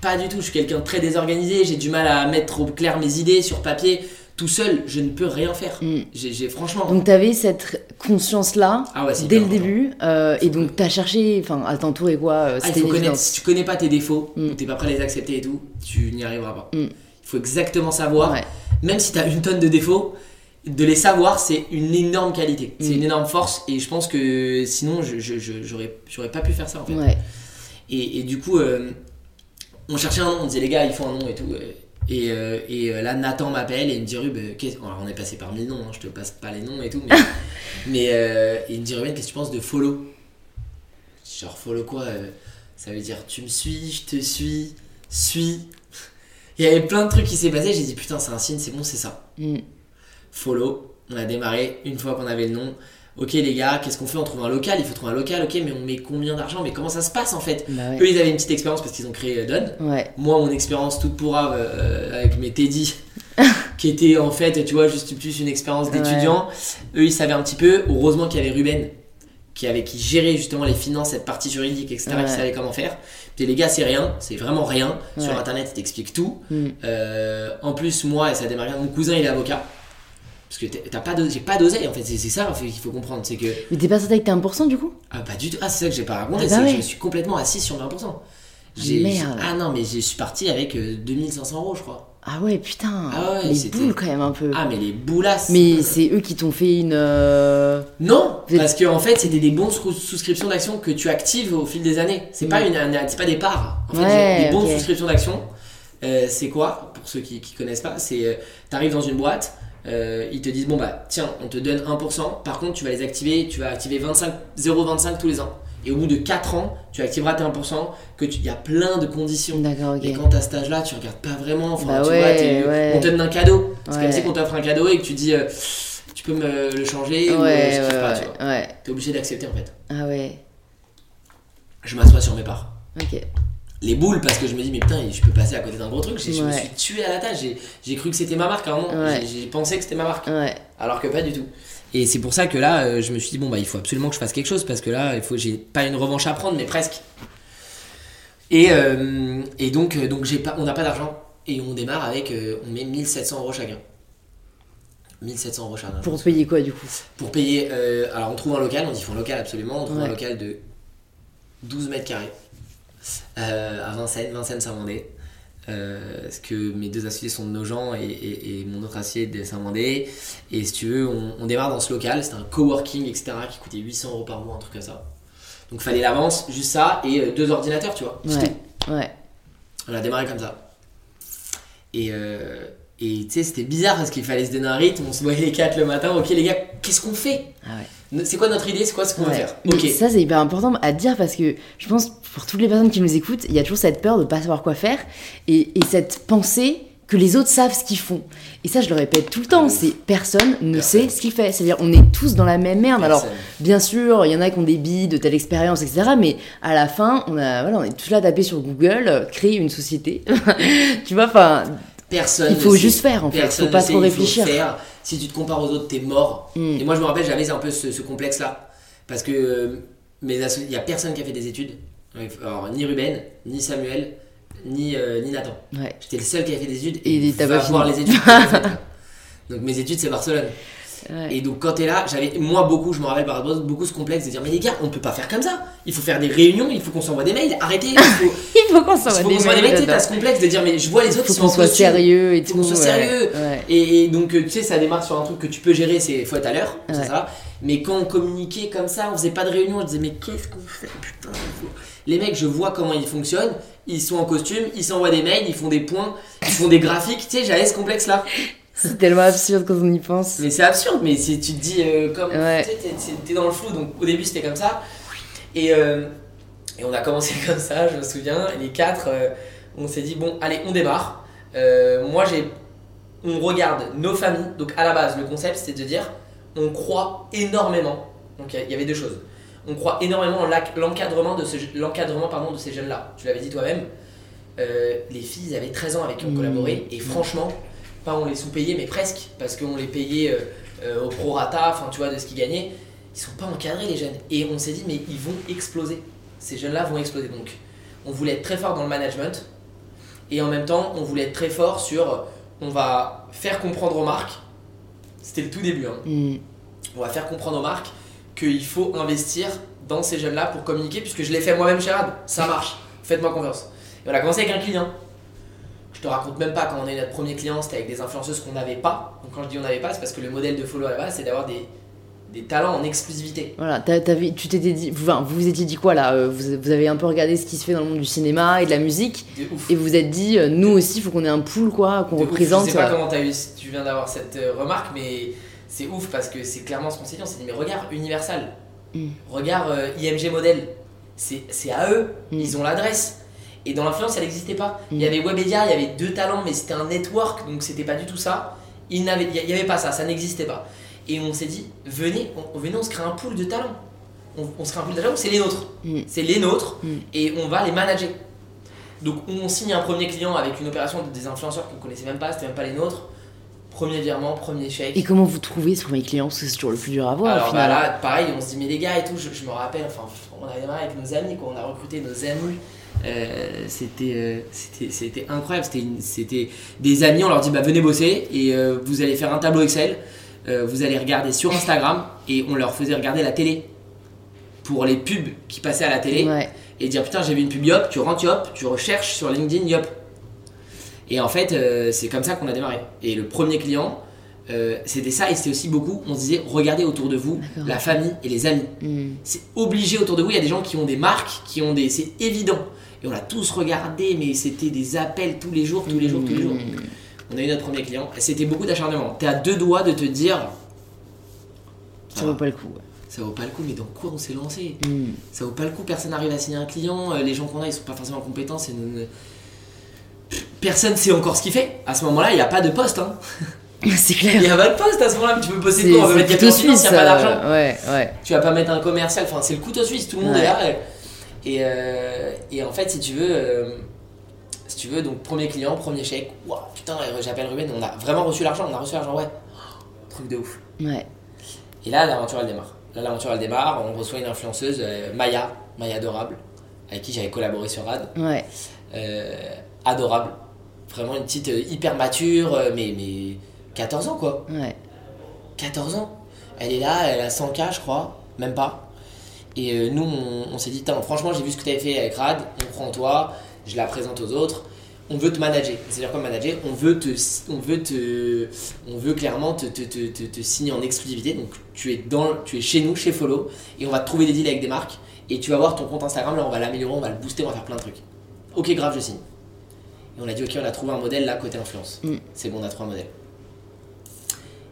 Pas du tout, je suis quelqu'un de très désorganisé, j'ai du mal à mettre au clair mes idées sur papier. Tout seul, je ne peux rien faire. Mm. J'ai franchement. Donc t'avais cette conscience-là ah ouais, c'est dès le début, euh, et donc t'as cherché, enfin, à t'entourer quoi, euh, Ah, il faut connaître. Si tu connais pas tes défauts, Mm. ou t'es pas prêt à les accepter et tout, tu n'y arriveras pas. Mm. Il faut exactement savoir, Ouais. même si tu as une tonne de défauts, de les savoir, c'est une énorme qualité. C'est Mm. une énorme force, et je pense que sinon, je- j'aurais j'aurais pas pu faire ça en fait. Ouais. Et, et du coup, euh, on cherchait un nom, on disait les gars, il faut un nom et tout. Et, euh, et euh, là, Nathan m'appelle et il me dit Rub, qu'est-ce- alors, on est passé par mille noms, hein, je te passe pas les noms et tout, mais, mais euh, il me dit Ruben, qu'est-ce que tu penses de follow? Genre, follow quoi euh, Ça veut dire tu me suis, je te suis, suis. Il y avait plein de trucs qui s'est passé, j'ai dit putain, c'est un signe, c'est bon, c'est ça Mm. follow. On a démarré une fois qu'on avait le nom. Ok les gars, qu'est-ce qu'on fait? On trouve un local, il faut trouver un local, ok, mais on met combien d'argent? Mais comment ça se passe en fait? Bah Eux ils avaient une petite expérience parce qu'ils ont créé euh, Don. Ouais. Moi mon expérience toute pourrave euh, avec mes Teddy, qui était en fait, tu vois, juste plus une expérience d'étudiant. Eux ils savaient un petit peu. Heureusement qu'il y avait Ruben qui avait qui gérait justement les finances, cette partie juridique, etc. Ouais. qui savait comment faire. Puis les gars c'est rien, c'est vraiment rien. Sur internet ils t'expliquent tout. Mm. Euh, en plus, moi, et ça a démarré, mon cousin il est avocat. Parce que t'as- pas j'ai pas d'oseille en fait, c'est ça qu'il faut comprendre. C'est que. Mais t'es pas certain que t'es 1% du coup? Ah, pas du tout. Ah, c'est ça que j'ai pas raconté, Ah bah c'est que je suis complètement assis sur 20%. J'ai- Merde. Ah non, mais je suis parti avec euh, 2500 euros, je crois. Ah ouais, putain. Ah ouais, les boules quand même un peu. Ah, mais les boulasses. Mais c'est eux qui t'ont fait une. euh, Non, êtes- parce que en fait, c'était des bons sous- souscriptions d'actions que tu actives au fil des années. C'est pas, Mm. une, un- c'est pas des parts. En fait, Ouais, des bons souscriptions d'actions. euh, c'est quoi Pour ceux qui, qui connaissent pas, c'est euh, t'arrives dans une boîte, euh, ils te disent bon bah tiens, on te donne 1%, par contre tu vas les activer, tu vas activer 25, 0,25 tous les ans. Et au bout de 4 ans, tu activeras tes 1%, que tu- il y a plein de conditions. D'accord. Et quand t'as cet âge-là, tu regardes pas vraiment. Enfin, Bah tu ouais, vois, ouais. on te donne un cadeau. C'est Ouais. comme si on t'offre un cadeau et que tu dis euh, tu peux me le changer ou je kiffe pas, tu vois. T'es obligé d'accepter en fait. Ah ouais, Je m'assois sur mes parts. ok. Les boules parce que je me dis mais putain je peux passer à côté d'un gros truc. Je me suis tué à la tâche. J'ai- cru que c'était ma marque. Ouais. j'ai pensé que c'était ma marque. Ouais. Alors que pas du tout. Et c'est pour ça que là, euh, je me suis dit, bon, bah, il faut absolument que je fasse quelque chose parce que là, il faut, j'ai pas une revanche à prendre, mais presque. Et, euh, et donc, euh, donc j'ai pas, on n'a pas d'argent et on démarre avec, euh, on met 1700 euros chacun. 1700 euros chacun. Pour payer quoi du coup? Pour payer, euh, alors on trouve un local, on dit faut un local absolument, on trouve un local de 12 mètres carrés à Vincennes, Vincennes Saint-Mandé. Euh, parce que mes deux associés sont de nos gens et, et- et mon autre associé est de Saint-Mandé. Et si tu veux, on, on démarre dans ce local, c'était un coworking, etc., qui coûtait 800 euros par mois, un truc comme ça. Donc fallait l'avance, juste ça, et euh, deux ordinateurs, tu vois. Ouais. On a démarré comme ça. Et, euh, tu sais, c'était bizarre parce qu'il fallait se donner un rythme. On se voyait les quatre le matin. Ok, les gars, qu'est-ce qu'on fait? Ah ouais. C'est quoi notre idée C'est quoi ce qu'on va Ouais. faire Mais Ok. ça c'est hyper important à dire parce que je pense pour toutes les personnes qui nous écoutent, il y a toujours cette peur de pas savoir quoi faire et, et cette pensée que les autres savent ce qu'ils font. Et ça je le répète tout le temps, c'est personne ne Personne. sait ce qu'il fait. C'est-à-dire on est tous dans la même merde. Alors bien sûr, il y en a qui ont des billes de telle expérience, etc. Mais à la fin, on a voilà, on est tous là à taper sur Google, euh, créer une société. tu vois, enfin, Personne. il faut ne juste sait. faire en fait. Personne Faut pas ne trop il faut réfléchir. faire. Si tu te compares aux autres, t'es mort. Mm. Et moi, je me rappelle, j'avais un peu ce, ce complexe-là. Parce que euh, mes il y a personne qui a fait des études. Alors, ni Ruben, ni Samuel, ni, euh, ni Nathan. Ouais. J'étais le seul qui a fait des études. Et t'as va pas voir fini. les études. Donc, mes études, c'est Barcelone. Ouais. Et donc quand t'es là, j'avais moi beaucoup, je me rappelle par rapport beaucoup ce complexe de dire mais les gars, on peut pas faire comme ça. Il faut faire des réunions, il faut qu'on s'envoie des mails. Arrêtez. Il faut, Il faut qu'on s'envoie des s'envoie des mails. mails. T'as ce complexe de dire mais je vois les autres ils sont soit sérieux et Faut tout. qu'on soit sérieux. Ouais. Et, et donc, euh, tu sais, ça démarre sur un truc que tu peux gérer, c'est faut être à l'heure, c'est Ouais. ça. Mais quand on communiquait comme ça, on faisait pas de réunion, je disais, mais qu'est-ce qu'on fait Putain, Les mecs, je vois comment ils fonctionnent, ils sont en costume, ils s'envoient des mails, ils font des points, ils font des graphiques, tu sais, j'avais ce complexe-là. C'est tellement absurde quand on y pense. Mais c'est absurde, mais si tu te dis, euh, comme, Ouais. tu sais, t'es- dans le flou, donc au début c'était comme ça. Et, euh, et on a commencé comme ça, je me souviens, et les quatre, euh, on s'est dit, bon, allez, on démarre. Euh, moi, j'ai. On regarde nos familles. Donc, à la base, le concept, c'était de dire on croit énormément. Donc, il y avait deux choses. On croit énormément en l'encadrement de, ce, l'encadrement, pardon, de ces jeunes-là. Tu l'avais dit toi-même. Euh, les filles avaient 13 ans avec qui on Mmh. collaborait. Et franchement, pas on les sous-payait, mais presque. Parce qu'on les payait euh, euh, au prorata, enfin, tu vois, de ce qu'ils gagnaient. Ils sont pas encadrés, les jeunes. Et on s'est dit, mais ils vont exploser. Ces jeunes-là vont exploser. Donc, on voulait être très fort dans le management. Et en même temps, on voulait être très fort sur. On va faire comprendre aux marques. C'était le tout début. hein. Hmm. On va faire comprendre aux marques qu'il faut investir dans ces jeunes-là pour communiquer, puisque je l'ai fait moi-même chez Rad. Ça marche. Faites-moi confiance. Et on a commencé avec un client. Je te raconte même pas quand on a eu notre premier client, c'était avec des influenceuses qu'on n'avait pas. Donc quand je dis on n'avait pas, c'est parce que le modèle de follow à la base, c'est d'avoir des, des talents en exclusivité. Voilà, tu t'étais dit, enfin, vous vous étiez dit quoi là euh, vous, vous avez un peu regardé ce qui se fait dans le monde du cinéma et de la musique De ouf. et vous vous êtes dit, euh, nous aussi, il faut qu'on ait un pool quoi, qu'on ouf. représente. Je sais pas euh, comment as eu, tu viens d'avoir cette remarque, mais c'est ouf parce que c'est clairement ce qu'on s'est dit. On s'est dit, mais regarde Universal, Mm. regarde euh, IMG Model, c'est c'est à eux, Mm. ils ont l'adresse. Et dans l'influence, elle n'existait pas. Il y Mm. avait Webedia, il y avait deux talents, mais c'était un network, donc c'était pas du tout ça. Il n'y avait, pas ça, ça n'existait pas. Et on s'est dit, venez, on, venez, on se crée un pool de talents. On, on se crée un pool de talents, c'est les nôtres. Mm. C'est les nôtres, Mm. et on va les manager. Donc on signe un premier client avec une opération de- des influenceurs qu'on connaissait même pas, c'était même pas les nôtres. Premier virement, premier chèque. Et comment vous trouvez ce premier client? Parce que c'est toujours le plus dur à voir Alors bah là, pareil, on se dit mais les gars et tout, je, je me rappelle, enfin, on a démarré avec nos amis, quoi, on a recruté nos amis. Euh, c'était, euh, c'était, c'était incroyable, c'était, une- c'était des amis, on leur dit bah venez bosser et euh, vous allez faire un tableau Excel, vous allez regarder sur Instagram et on leur faisait regarder la télé pour les pubs qui passaient à la télé Ouais. et dire putain j'ai vu une pub Yop, tu rentres Yop, tu recherches sur LinkedIn Yop. Et en fait c'est comme ça qu'on a démarré. Et le premier client euh, c'était ça et c'était aussi beaucoup, on se disait regardez autour de vous la famille et les amis. Hmm. C'est obligé autour de vous, il y a des gens qui ont des marques, qui ont des... C'est évident. Et on l'a tous regardé mais c'était des appels tous les jours, tous les jours, tous les jours. Hmm. On a eu notre premier client. C'était beaucoup d'acharnement. T'es à deux doigts de te dire. Ça Ah, vaut pas le coup. ça vaut pas le coup, mais dans quoi on s'est lancé? Hmm. Ça vaut pas le coup, personne n'arrive à signer un client, euh, les gens qu'on a ils sont pas forcément compétents, c'est une- Personne sait encore ce qu'il fait. À ce moment-là, il n'y a pas de poste. Hein. C'est Il clair. n'y a pas de poste à ce moment-là, tu peux bosser C'est dedans, on va mettre couteau suisse. il n'y a pas d'argent. euh, Ouais, ouais. Tu vas pas mettre un commercial, enfin c'est le couteau suisse, tout le monde Ouais. est là. Et, euh, et en fait, si tu veux, euh, si tu veux, donc premier client, premier chèque, Ouah, putain, j'appelle Ruben, on a vraiment reçu l'argent, on a reçu l'argent, ouais. Truc de ouf. Ouais. Et là, l'aventure elle démarre. Là, l'aventure elle démarre, on reçoit une influenceuse, euh, Maya, Maya Adorable, avec qui j'avais collaboré sur Rad. Ouais. Adorable. Vraiment une petite hyper mature, mais, mais 14 ans quoi. Ouais. 14 ans. Elle est là, elle a 100K, je crois, même pas. Et euh, nous, on, on s'est dit, franchement, j'ai vu ce que tu avais fait avec Rad, on prend toi, je la présente aux autres. On veut te manager. C'est-à-dire quoi manager? On veut te, on veut te, on veut clairement te, te, te, te- te signer en exclusivité. Donc tu es dans, tu es chez nous, chez Follow, et on va te trouver des deals avec des marques. Et tu vas voir ton compte Instagram, là, on va l'améliorer, on va le booster, on va faire plein de trucs. Ok, grave, je signe. Et on a dit, ok, on a trouvé un modèle là côté influence. Mm. C'est bon, on a trouvé un modèle.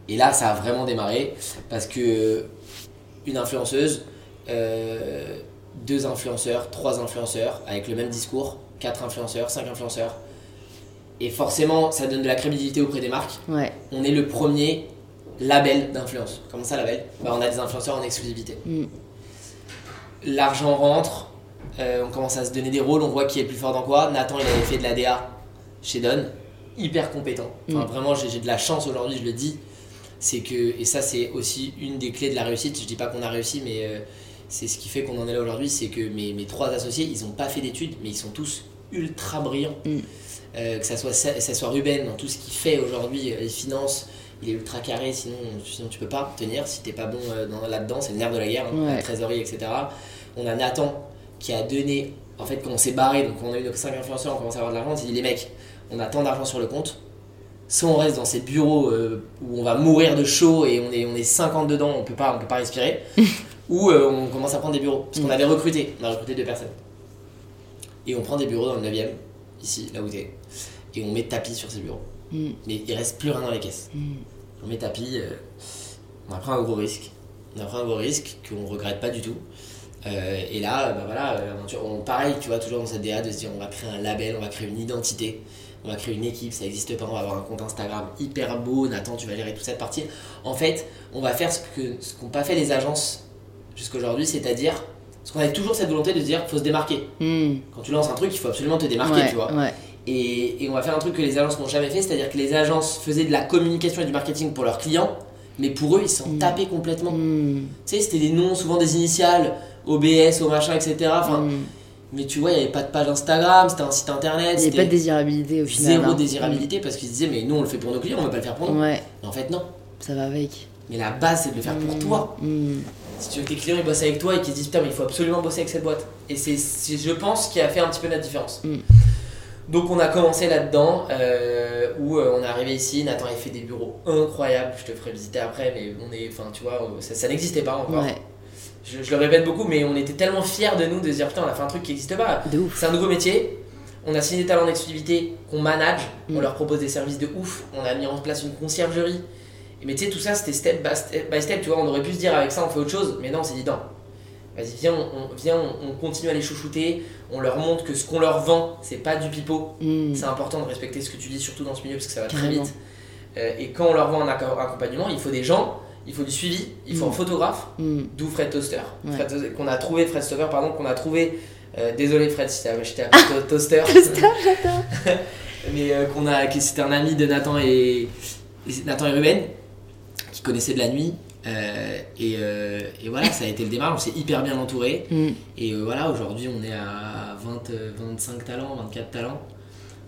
Et là, ça a vraiment démarré parce que une influenceuse, euh, deux influenceurs, trois influenceurs avec le même discours, quatre influenceurs, cinq influenceurs. Et forcément, ça donne de la crédibilité auprès des marques. Ouais. On est le premier label d'influence. Comment ça, label? Bah, On a des influenceurs en exclusivité. Mm. L'argent rentre, euh, on commence à se donner des rôles, on voit qui est le plus fort dans quoi. Nathan, il avait fait de la DA chez Don, hyper compétent. Enfin, Mm. Vraiment, j'ai j'ai de la chance aujourd'hui, je le dis. C'est que, et ça, c'est aussi une des clés de la réussite. Je dis pas qu'on a réussi, mais euh, c'est ce qui fait qu'on en est là aujourd'hui. C'est que mes, mes trois associés, ils n'ont pas fait d'études, mais ils sont tous ultra brillants. Mm. Euh, que ça soit, ça, soit Ruben dans tout ce qu'il fait aujourd'hui, euh, les finances, il est ultra carré, sinon, sinon tu peux pas tenir si t'es pas bon dans- là-dedans, c'est le nerf de la guerre, hein, Ouais. la trésorerie, etc. On a Nathan qui a donné, en fait, quand on s'est barré, donc on a eu nos 5 influenceurs, on commence à avoir de l'argent, s'est dit, les mecs, on a tant d'argent sur le compte, soit on reste dans ces bureaux euh, où on va mourir de chaud et on est, on est 50 dedans, on peut pas, on peut pas respirer, ou euh, on commence à prendre des bureaux. Parce qu'on Mm. avait recruté, on a recruté deux personnes. Et on prend des bureaux dans le 9ème, ici, là où t'es, et on met tapis sur ces bureaux. Mm. Mais il reste plus rien dans les caisses. Mm. On met tapis, euh, on a pris un gros risque. On a pris un gros risque qu'on regrette pas du tout. Et là, bah voilà, on, pareil, tu vois, toujours dans cette DA de se dire on va créer un label, on va créer une identité, on va créer une équipe, ça n'existe pas, on va avoir un compte Instagram hyper beau, Nathan, tu vas gérer toute cette partie. En fait, on va faire ce que ce qu'ont pas fait les agences jusqu'aujourd'hui, c'est-à-dire, parce qu'on avait toujours cette volonté de se dire faut se démarquer. Mm. Quand tu lances un truc, il faut absolument te démarquer, Ouais, tu vois. ouais. Et, et on va faire un truc que les agences n'ont jamais fait, c'est-à-dire que les agences faisaient de la communication et du marketing pour leurs clients, mais pour eux, ils s'en Mm. tapaient complètement. Mm. Tu sais, c'était des noms, souvent des initiales, OBS, au machin, etc. Enfin. Mais tu vois, il n'y avait pas de page Instagram, c'était un site internet, Il n'y a c'était pas de désirabilité au final. zéro hein. désirabilité parce qu'ils se disaient, mais nous on le fait pour nos clients, on ne va pas le faire pour nous. Ouais, Mais en fait, non. ça va avec. Mais la base, c'est de le faire pour Mm. toi. Mm. Si tu veux que tes clients ils bossent avec toi et qu'ils se disent, putain, mais il faut absolument bosser avec cette boîte. Et c'est, je pense, qui a fait un petit peu la différence. Mm. Donc on a commencé là-dedans, euh, où euh, on est arrivé ici, Nathan il fait des bureaux incroyables, je te ferai visiter après, mais on est, enfin tu vois, ça, ça n'existait pas encore. Ouais, Je, je le répète beaucoup, mais on était tellement fiers de nous de se dire putain on a fait un truc qui n'existe pas. C'est un nouveau métier, on a signé des talents d'exclusivité qu'on manage, on Mm. leur propose des services de ouf, on a mis en place une conciergerie. Et mais tu sais, tout ça c'était step by step, by step, tu vois, on aurait pu se dire avec ça on fait autre chose, mais non, on s'est dit non. Vas-y, viens, on, on- viens on, on continue à les chouchouter, on leur montre que ce qu'on leur vend, c'est pas du pipeau, Mm. c'est important de respecter ce que tu dis, surtout dans ce milieu, parce que ça va très vite. Euh, et quand on leur vend un acco- accompagnement, il faut des gens, il faut du suivi, il faut Mm. un photographe, Mm. d'où Fred Toaster. Ouais. Toaster, qu'on a trouvé, Fred Stover, pardon, qu'on a trouvé. euh, désolé Fred si t'ai appelé to- Toaster. Mais euh, qu'on a, que c'était un ami de Nathan et, et Nathan et Ruben, qui connaissaient de la nuit. euh, et, et voilà, ça a été le démarrage, on s'est hyper bien entouré. Mm. Et voilà, aujourd'hui on est à 20, euh, 25 talents, 24 talents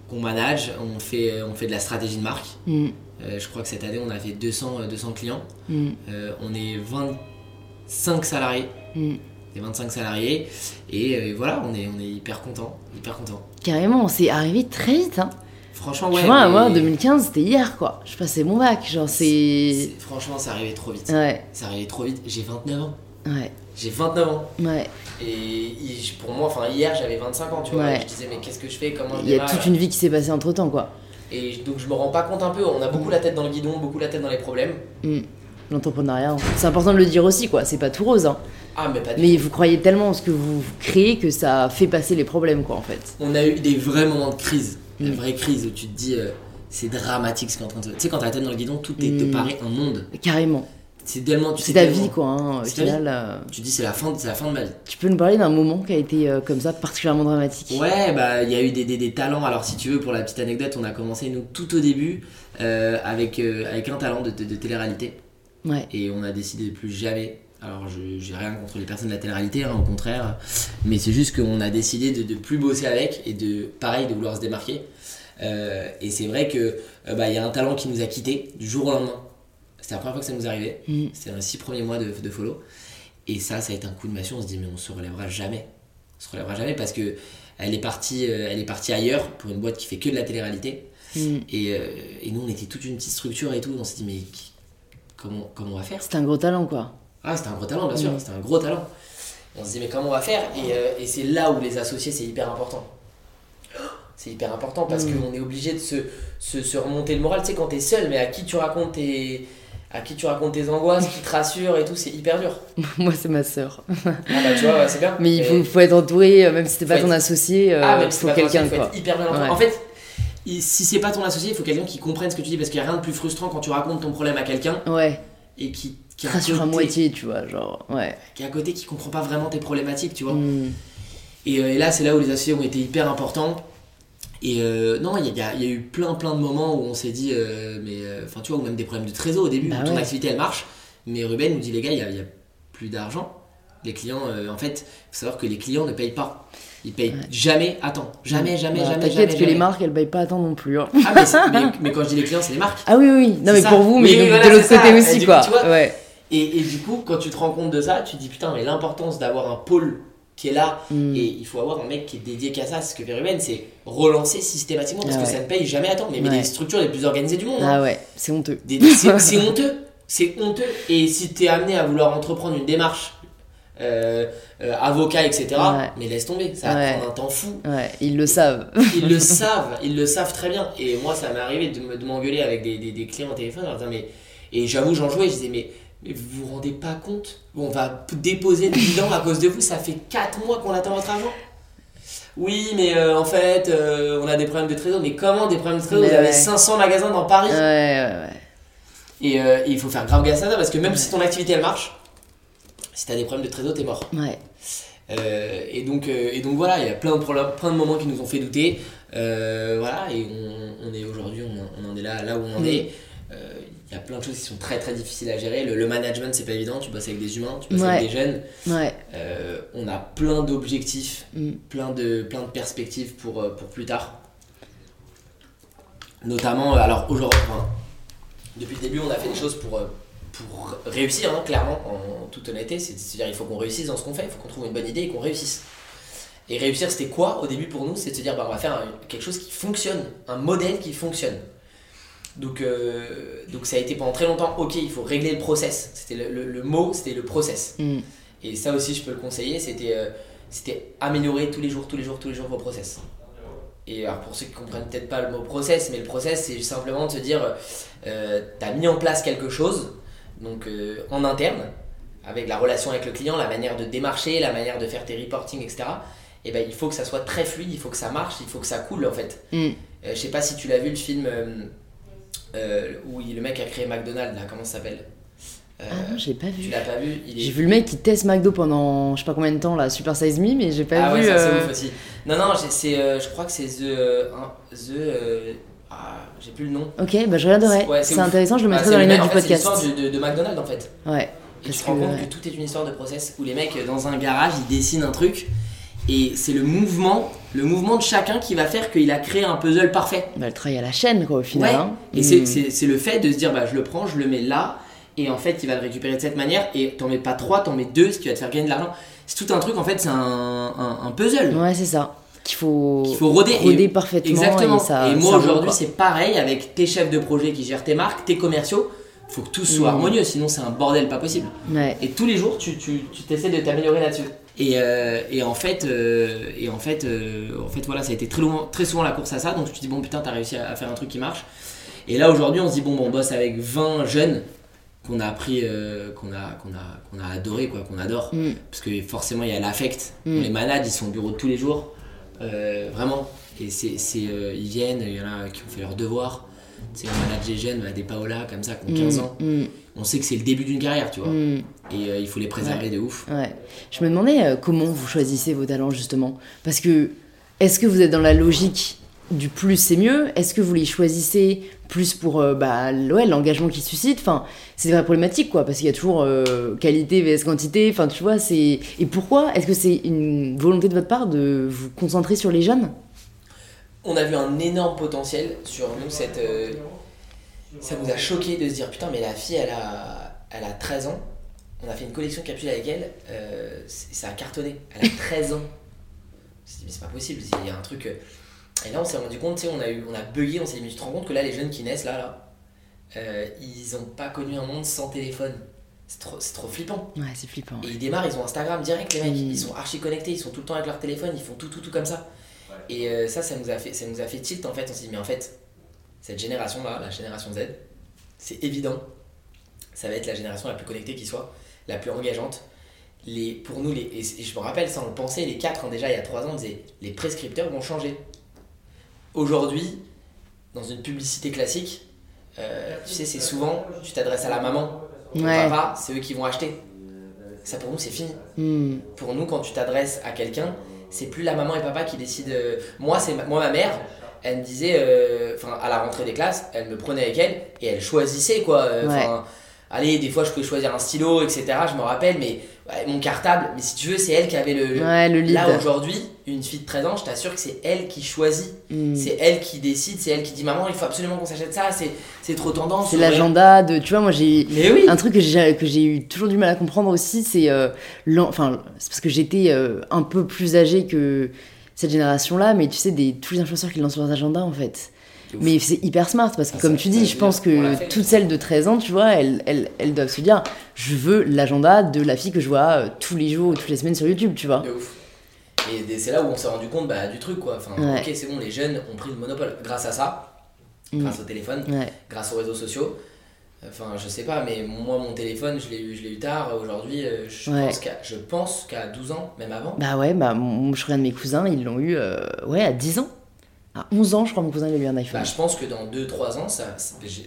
qu'on manage. On fait, on fait de la stratégie de marque. Mm. Euh, je crois que cette année on a fait 200, euh, 200 clients. Mm. Euh, on est 25 salariés. Mm. Des 25 salariés. Et euh, voilà, on est, on est hyper content. Hyper content. Carrément, c'est arrivé très vite. Hein. Franchement, ouais. tu vois, mais- moi, 2015, c'était hier, quoi. Je passais mon bac, genre, c'est. c'est- Franchement, ça arrivait trop vite. Ouais, Ça arrivait trop vite. J'ai 29 ans. ouais, J'ai 29 ans. ouais. Et pour moi, enfin hier j'avais 25 ans, tu vois. Ouais. Je disais, mais qu'est-ce que je fais Comment je Il y a toute une vie qui s'est passée entre temps, quoi. Et donc je me rends pas compte un peu, on a beaucoup la tête dans le guidon, beaucoup la tête dans les problèmes. Mm. L'entrepreneuriat, hein. c'est important de le dire aussi, quoi. C'est pas tout rose, hein. Ah mais pas du Mais vous croyez tellement en ce que vous créez que ça fait passer les problèmes, quoi, en fait. On a eu des vrais moments de crise, des Mm. vraies crises où tu te dis euh, c'est dramatique ce qui est en train de. Tu sais quand t'as la tête dans le guidon, tout est, te Mm. paraît un monde. Carrément. C'est tellement... tu C'est ta tellement- vie, quoi. hein. Au final, euh, Tu dis c'est la, fin, c'est la fin de ma vie. tu peux nous parler d'un moment qui a été euh, comme ça, particulièrement dramatique? Ouais, bah il y a eu des, des- des talents. Alors si tu veux, pour la petite anecdote, on a commencé nous tout au début euh, avec, euh, avec un talent de, de, de télé-réalité. Ouais. Et on a décidé de plus jamais. Alors j'ai rien contre les personnes de la télé-réalité, hein, au contraire. Mais c'est juste qu'on a décidé de, de plus bosser avec et de pareil de vouloir se démarquer. Et c'est vrai que bah, il y a un talent qui nous a quittés du jour au lendemain. C'était la première fois que ça nous arrivait. Mm. C'était dans les six premiers mois de, de follow. Et ça, ça a été un coup de massue. On se dit, mais on se relèvera jamais. On se relèvera jamais parce que elle est partie, euh, elle est partie ailleurs pour une boîte qui fait que de la télé-réalité. Mm. Et, euh, et nous, on était toute une petite structure et tout. On s'est dit, mais comment, comment on va faire? C'est un gros talent, quoi. Ah, c'était un gros talent, bien sûr. Mm. C'était un gros talent. On se dit, mais comment on va faire? Et, euh, et c'est là où les associés, c'est hyper important. C'est hyper important parce qu'on est obligé de se, se, se remonter le moral. Tu sais, quand t'es seul, mais à qui tu racontes tes, à qui tu racontes tes angoisses, qui te rassure et tout, c'est hyper dur. Moi, c'est ma sœur. Ah bah tu vois, ouais, c'est bien. Mais il faut, faut être entouré, euh, même si t'es Faut pas ton associé, euh, ah, même si faut quelqu'un, faut quoi. être hyper bien entouré. Ouais. En fait, si c'est pas ton associé, il faut quelqu'un qui comprenne ce que tu dis parce qu'il n'y a rien de plus frustrant quand tu racontes ton problème à quelqu'un Ouais, et qui, qui, rassure à moitié, tu vois, genre, ouais. qui est à côté, qui comprend pas vraiment tes problématiques, tu vois. Mm. Et, euh, et là, c'est là où les associés ont été hyper importants. Et euh, non, il y, a- il y il y a eu plein plein de moments où on s'est dit, euh, mais euh, enfin tu vois, ou même des problèmes de trésor au début, Bah où ton activité elle marche, mais Ruben nous dit les gars, il y a, il y a plus d'argent. Les clients, euh, en fait, faut savoir que les clients ne payent pas. Ils payent Ouais. jamais à temps. Jamais, jamais, Bah, jamais, jamais. que les marques, elles payent pas à temps non plus. hein. Ah, mais, mais, mais quand je dis les clients, c'est les marques. Ah oui, oui, non, mais ça. pour vous, mais de, voilà, de l'autre côté Et aussi, coup, quoi. tu vois, ouais. Et, et du coup, quand tu te rends compte de ça, tu te dis putain, mais l'importance d'avoir un pôle qui est là, Mm. et il faut avoir un mec qui est dédié qu'à ça. Ce que fait Ruben, c'est relancer systématiquement parce Ah que ça ne paye jamais à temps. Mais, mais Ouais. des structures les plus organisées du monde. hein. Ah ouais, c'est honteux. C'est honteux. C'est honteux. Et si tu es amené à vouloir entreprendre une démarche, euh, euh, avocat, etc., Ouais. mais laisse tomber. Ça va Ouais. prendre un temps fou. Ouais, ils le savent. Ils le savent, ils le savent très bien. Et moi, ça m'est arrivé de me- de m'engueuler avec des, des, des clients au téléphone. en leur disant, mais... Et j'avoue, j'en jouais, je disais, mais, mais vous vous rendez pas compte On va déposer le bilan à cause de vous, ça fait 4 mois qu'on attend votre argent. Oui, mais euh, en fait, euh, on a des problèmes de trésor. Mais comment des problèmes de trésor Mais Vous avez ouais. 500 magasins dans Paris. Ouais, ouais, ouais. Et euh, il faut faire grave gaffe à ça parce que même si ton activité elle marche, si t'as des problèmes de trésor, t'es mort. Ouais. Euh, et, donc, et donc voilà, il y a plein de, problèmes- plein de moments qui nous ont fait douter. Voilà, et on, on est aujourd'hui, on, on en est là, là où on en est. Il y a plein de choses qui sont très très difficiles à gérer. Le, le management, c'est pas évident. Tu bosses avec des humains, tu bosses Ouais. avec des jeunes. Ouais. Euh, on a plein d'objectifs, Mm. plein, de, plein de perspectives pour, euh, pour plus tard. Notamment, euh, alors aujourd'hui, enfin, depuis le début, on a fait des choses pour, pour réussir, hein, clairement, en toute honnêteté. C'est- C'est-à-dire, il faut qu'on réussisse dans ce qu'on fait, il faut qu'on trouve une bonne idée et qu'on réussisse. Et réussir, c'était quoi au début pour nous? C'est de se dire, bah, on va faire un- quelque chose qui fonctionne, un modèle qui fonctionne. Donc, euh, donc ça a été pendant très longtemps, ok, il faut régler le process. C'était le, le- le mot, c'était le process. Mm. Et ça aussi, je peux le conseiller, c'était euh, c'était améliorer tous les jours, tous les jours, tous les jours vos process. Et alors pour ceux qui comprennent peut-être pas le mot process, mais le process, c'est simplement de se dire, euh, tu as mis en place quelque chose, donc euh, en interne, avec la relation avec le client, la manière de démarcher, la manière de faire tes reporting, etc. Et ben il faut que ça soit très fluide, il faut que ça marche, il faut que ça coule en fait. Mm. Je sais pas si tu l'as vu le film euh, où il- le mec a créé McDonald's, là, comment ça s'appelle Euh, Ah non, j'ai pas Tu vu. l'as pas vu est... J'ai vu le mec qui teste McDo pendant je sais pas combien de temps là, Super Size Me, mais j'ai pas ah vu. ouais, ça c'est euh, ouf aussi. Non, non, c'est, euh, je crois que c'est The. the ah, j'ai plus le nom. Ok, bah je regarderai. Ouais, c'est intéressant, je le Ah, mettrai c'est dans le les notes du fait, c'est podcast. l'histoire de, de, de McDonald's en fait. Ouais. Et tu te rends compte que tout est une histoire de process où les mecs dans un garage ils dessinent un truc et c'est le mouvement, le mouvement de chacun qui va faire qu'il a créé un puzzle parfait. Bah, le travail à la chaîne quoi au final. Ouais. hein. Et Mm. c'est- le fait de se dire bah je le prends, je le mets là et en fait il va le récupérer de cette manière et t'en mets pas trois, t'en mets deux ce qui va te faire gagner de l'argent. C'est tout un truc en fait, c'est un, un, un puzzle. Ouais, c'est ça. Qu'il faut, Qu'il faut roder. roder Et- parfaitement. Exactement. Et, ça, et moi aujourd'hui, c'est pareil avec tes chefs de projet qui gèrent tes marques, tes commerciaux. faut que tout soit Mm. harmonieux, sinon c'est un bordel pas possible. Ouais. Et tous les jours, tu, tu, tu t'essaies de t'améliorer là-dessus. Et, euh, et en fait, euh, et en fait, euh, en fait, voilà, ça a été très, souvent la course à ça. Donc je te dis bon putain, t'as réussi à, à faire un truc qui marche. Et là aujourd'hui, on se dit bon, bon on bosse avec 20 jeunes qu'on a appris, euh, qu'on a, qu'on a, qu'on a adoré, quoi, qu'on adore. Mm. Parce que forcément, il y a l'affect. Mm. Les manage, ils sont au bureau tous les jours, Euh, vraiment. Et c'est, c'est, euh, ils viennent, il y en a qui ont fait leurs devoirs. C'est on manage des jeunes, on a des Paola comme ça, qui ont 15 ans. On sait que c'est le début d'une carrière, tu vois. mm, Et euh, il faut les préserver de ouf. ouais. Je me demandais euh, comment vous choisissez vos talents justement. Parce que est-ce que vous êtes dans la logique du plus c'est mieux? Est-ce que vous les choisissez plus pour euh, bah, ouais, l'engagement qu'ils suscitent Enfin, c'est des vraies problématiques quoi, parce qu'il y a toujours qualité vs quantité. Enfin, tu vois, c'est. Et pourquoi? Est-ce que c'est une volonté de votre part de vous concentrer sur les jeunes? On a vu un énorme potentiel sur nous. Cette, ça nous a choqué de se dire putain, mais la fille elle a, elle a 13 ans. On a fait une collection de capsules avec elle. euh, ça a cartonné. Elle a 13 ans. On s'est dit, mais c'est pas possible. Il y a un truc. euh. Et là, on s'est rendu compte, tu sais, on a, eu, on a bugué. On s'est dit, mais tu te rends compte que là, les jeunes qui naissent là, là, euh, ils ont pas connu un monde sans téléphone. C'est trop, c'est trop flippant. Ouais, c'est flippant. Et ils démarrent, ils ont Instagram direct, les mecs. Mm. Ils sont archi connectés, ils sont tout le temps avec leur téléphone, ils font tout, tout, tout comme ça. Et euh, ça, ça nous, a fait, ça nous a fait tilt en fait. On s'est dit, mais en fait, cette génération-là, la génération Z, c'est évident, ça va être la génération la plus connectée qui soit, la plus engageante. Les, pour nous, les, et je me rappelle, ça on le pensait, les quatre, hein, déjà il y a trois ans, on disait, les prescripteurs vont changer. Aujourd'hui, dans une publicité classique, euh, tu sais, c'est souvent, tu t'adresses à la maman, au Ouais. papa, c'est eux qui vont acheter. Ça pour nous, c'est fini Mm, pour nous, quand tu t'adresses à quelqu'un, c'est plus la maman et papa qui décident. euh, Moi, c'est ma- moi ma mère. Elle me disait, euh, enfin, à la rentrée des classes, elle me prenait avec elle et elle choisissait quoi. euh, Ouais. Allez, des fois je pouvais choisir un stylo, etc. Je me rappelle, mais ouais, mon cartable. Mais si tu veux, c'est elle qui avait le. le- Ouais, le lead. Là aujourd'hui, une fille de 13 ans, je t'assure que c'est elle qui choisit. Mm. C'est elle qui décide, c'est elle qui dit maman, il faut absolument qu'on s'achète ça, c'est trop tendance. C'est l'agenda de. Tu vois, moi j'ai. Mais oui. Un truc que j'ai eu toujours du mal à comprendre aussi, c'est euh, enfin c'est parce que j'étais un peu plus âgée que cette génération-là, mais tu sais des tous les influenceurs qui lancent leurs agendas en fait. Mais c'est hyper smart parce que Ah, comme tu dis, je pense que toutes celles de 13 ans, tu vois, elles, elles, elles doivent se dire, je veux l'agenda de la fille que je vois euh, tous les jours ou toutes les semaines sur YouTube, tu vois. De ouf. Et c'est là où on s'est rendu compte bah, du truc quoi. Enfin, Ouais. ok, c'est bon, les jeunes ont pris le monopole. Grâce à ça, Mm. grâce au téléphone, Ouais. grâce aux réseaux sociaux. Enfin, je sais pas, mais moi, mon téléphone, je l'ai eu, je l'ai eu tard. Aujourd'hui, euh, je, Ouais. pense qu'à, je pense qu'à 12 ans, même avant. Bah ouais, bah mon- je regarde mes cousins, ils l'ont eu euh, ouais à 10 ans. À 11 ans, je crois mon cousin il a eu un iPhone. Bah, je pense que dans 2-3 ans, ça,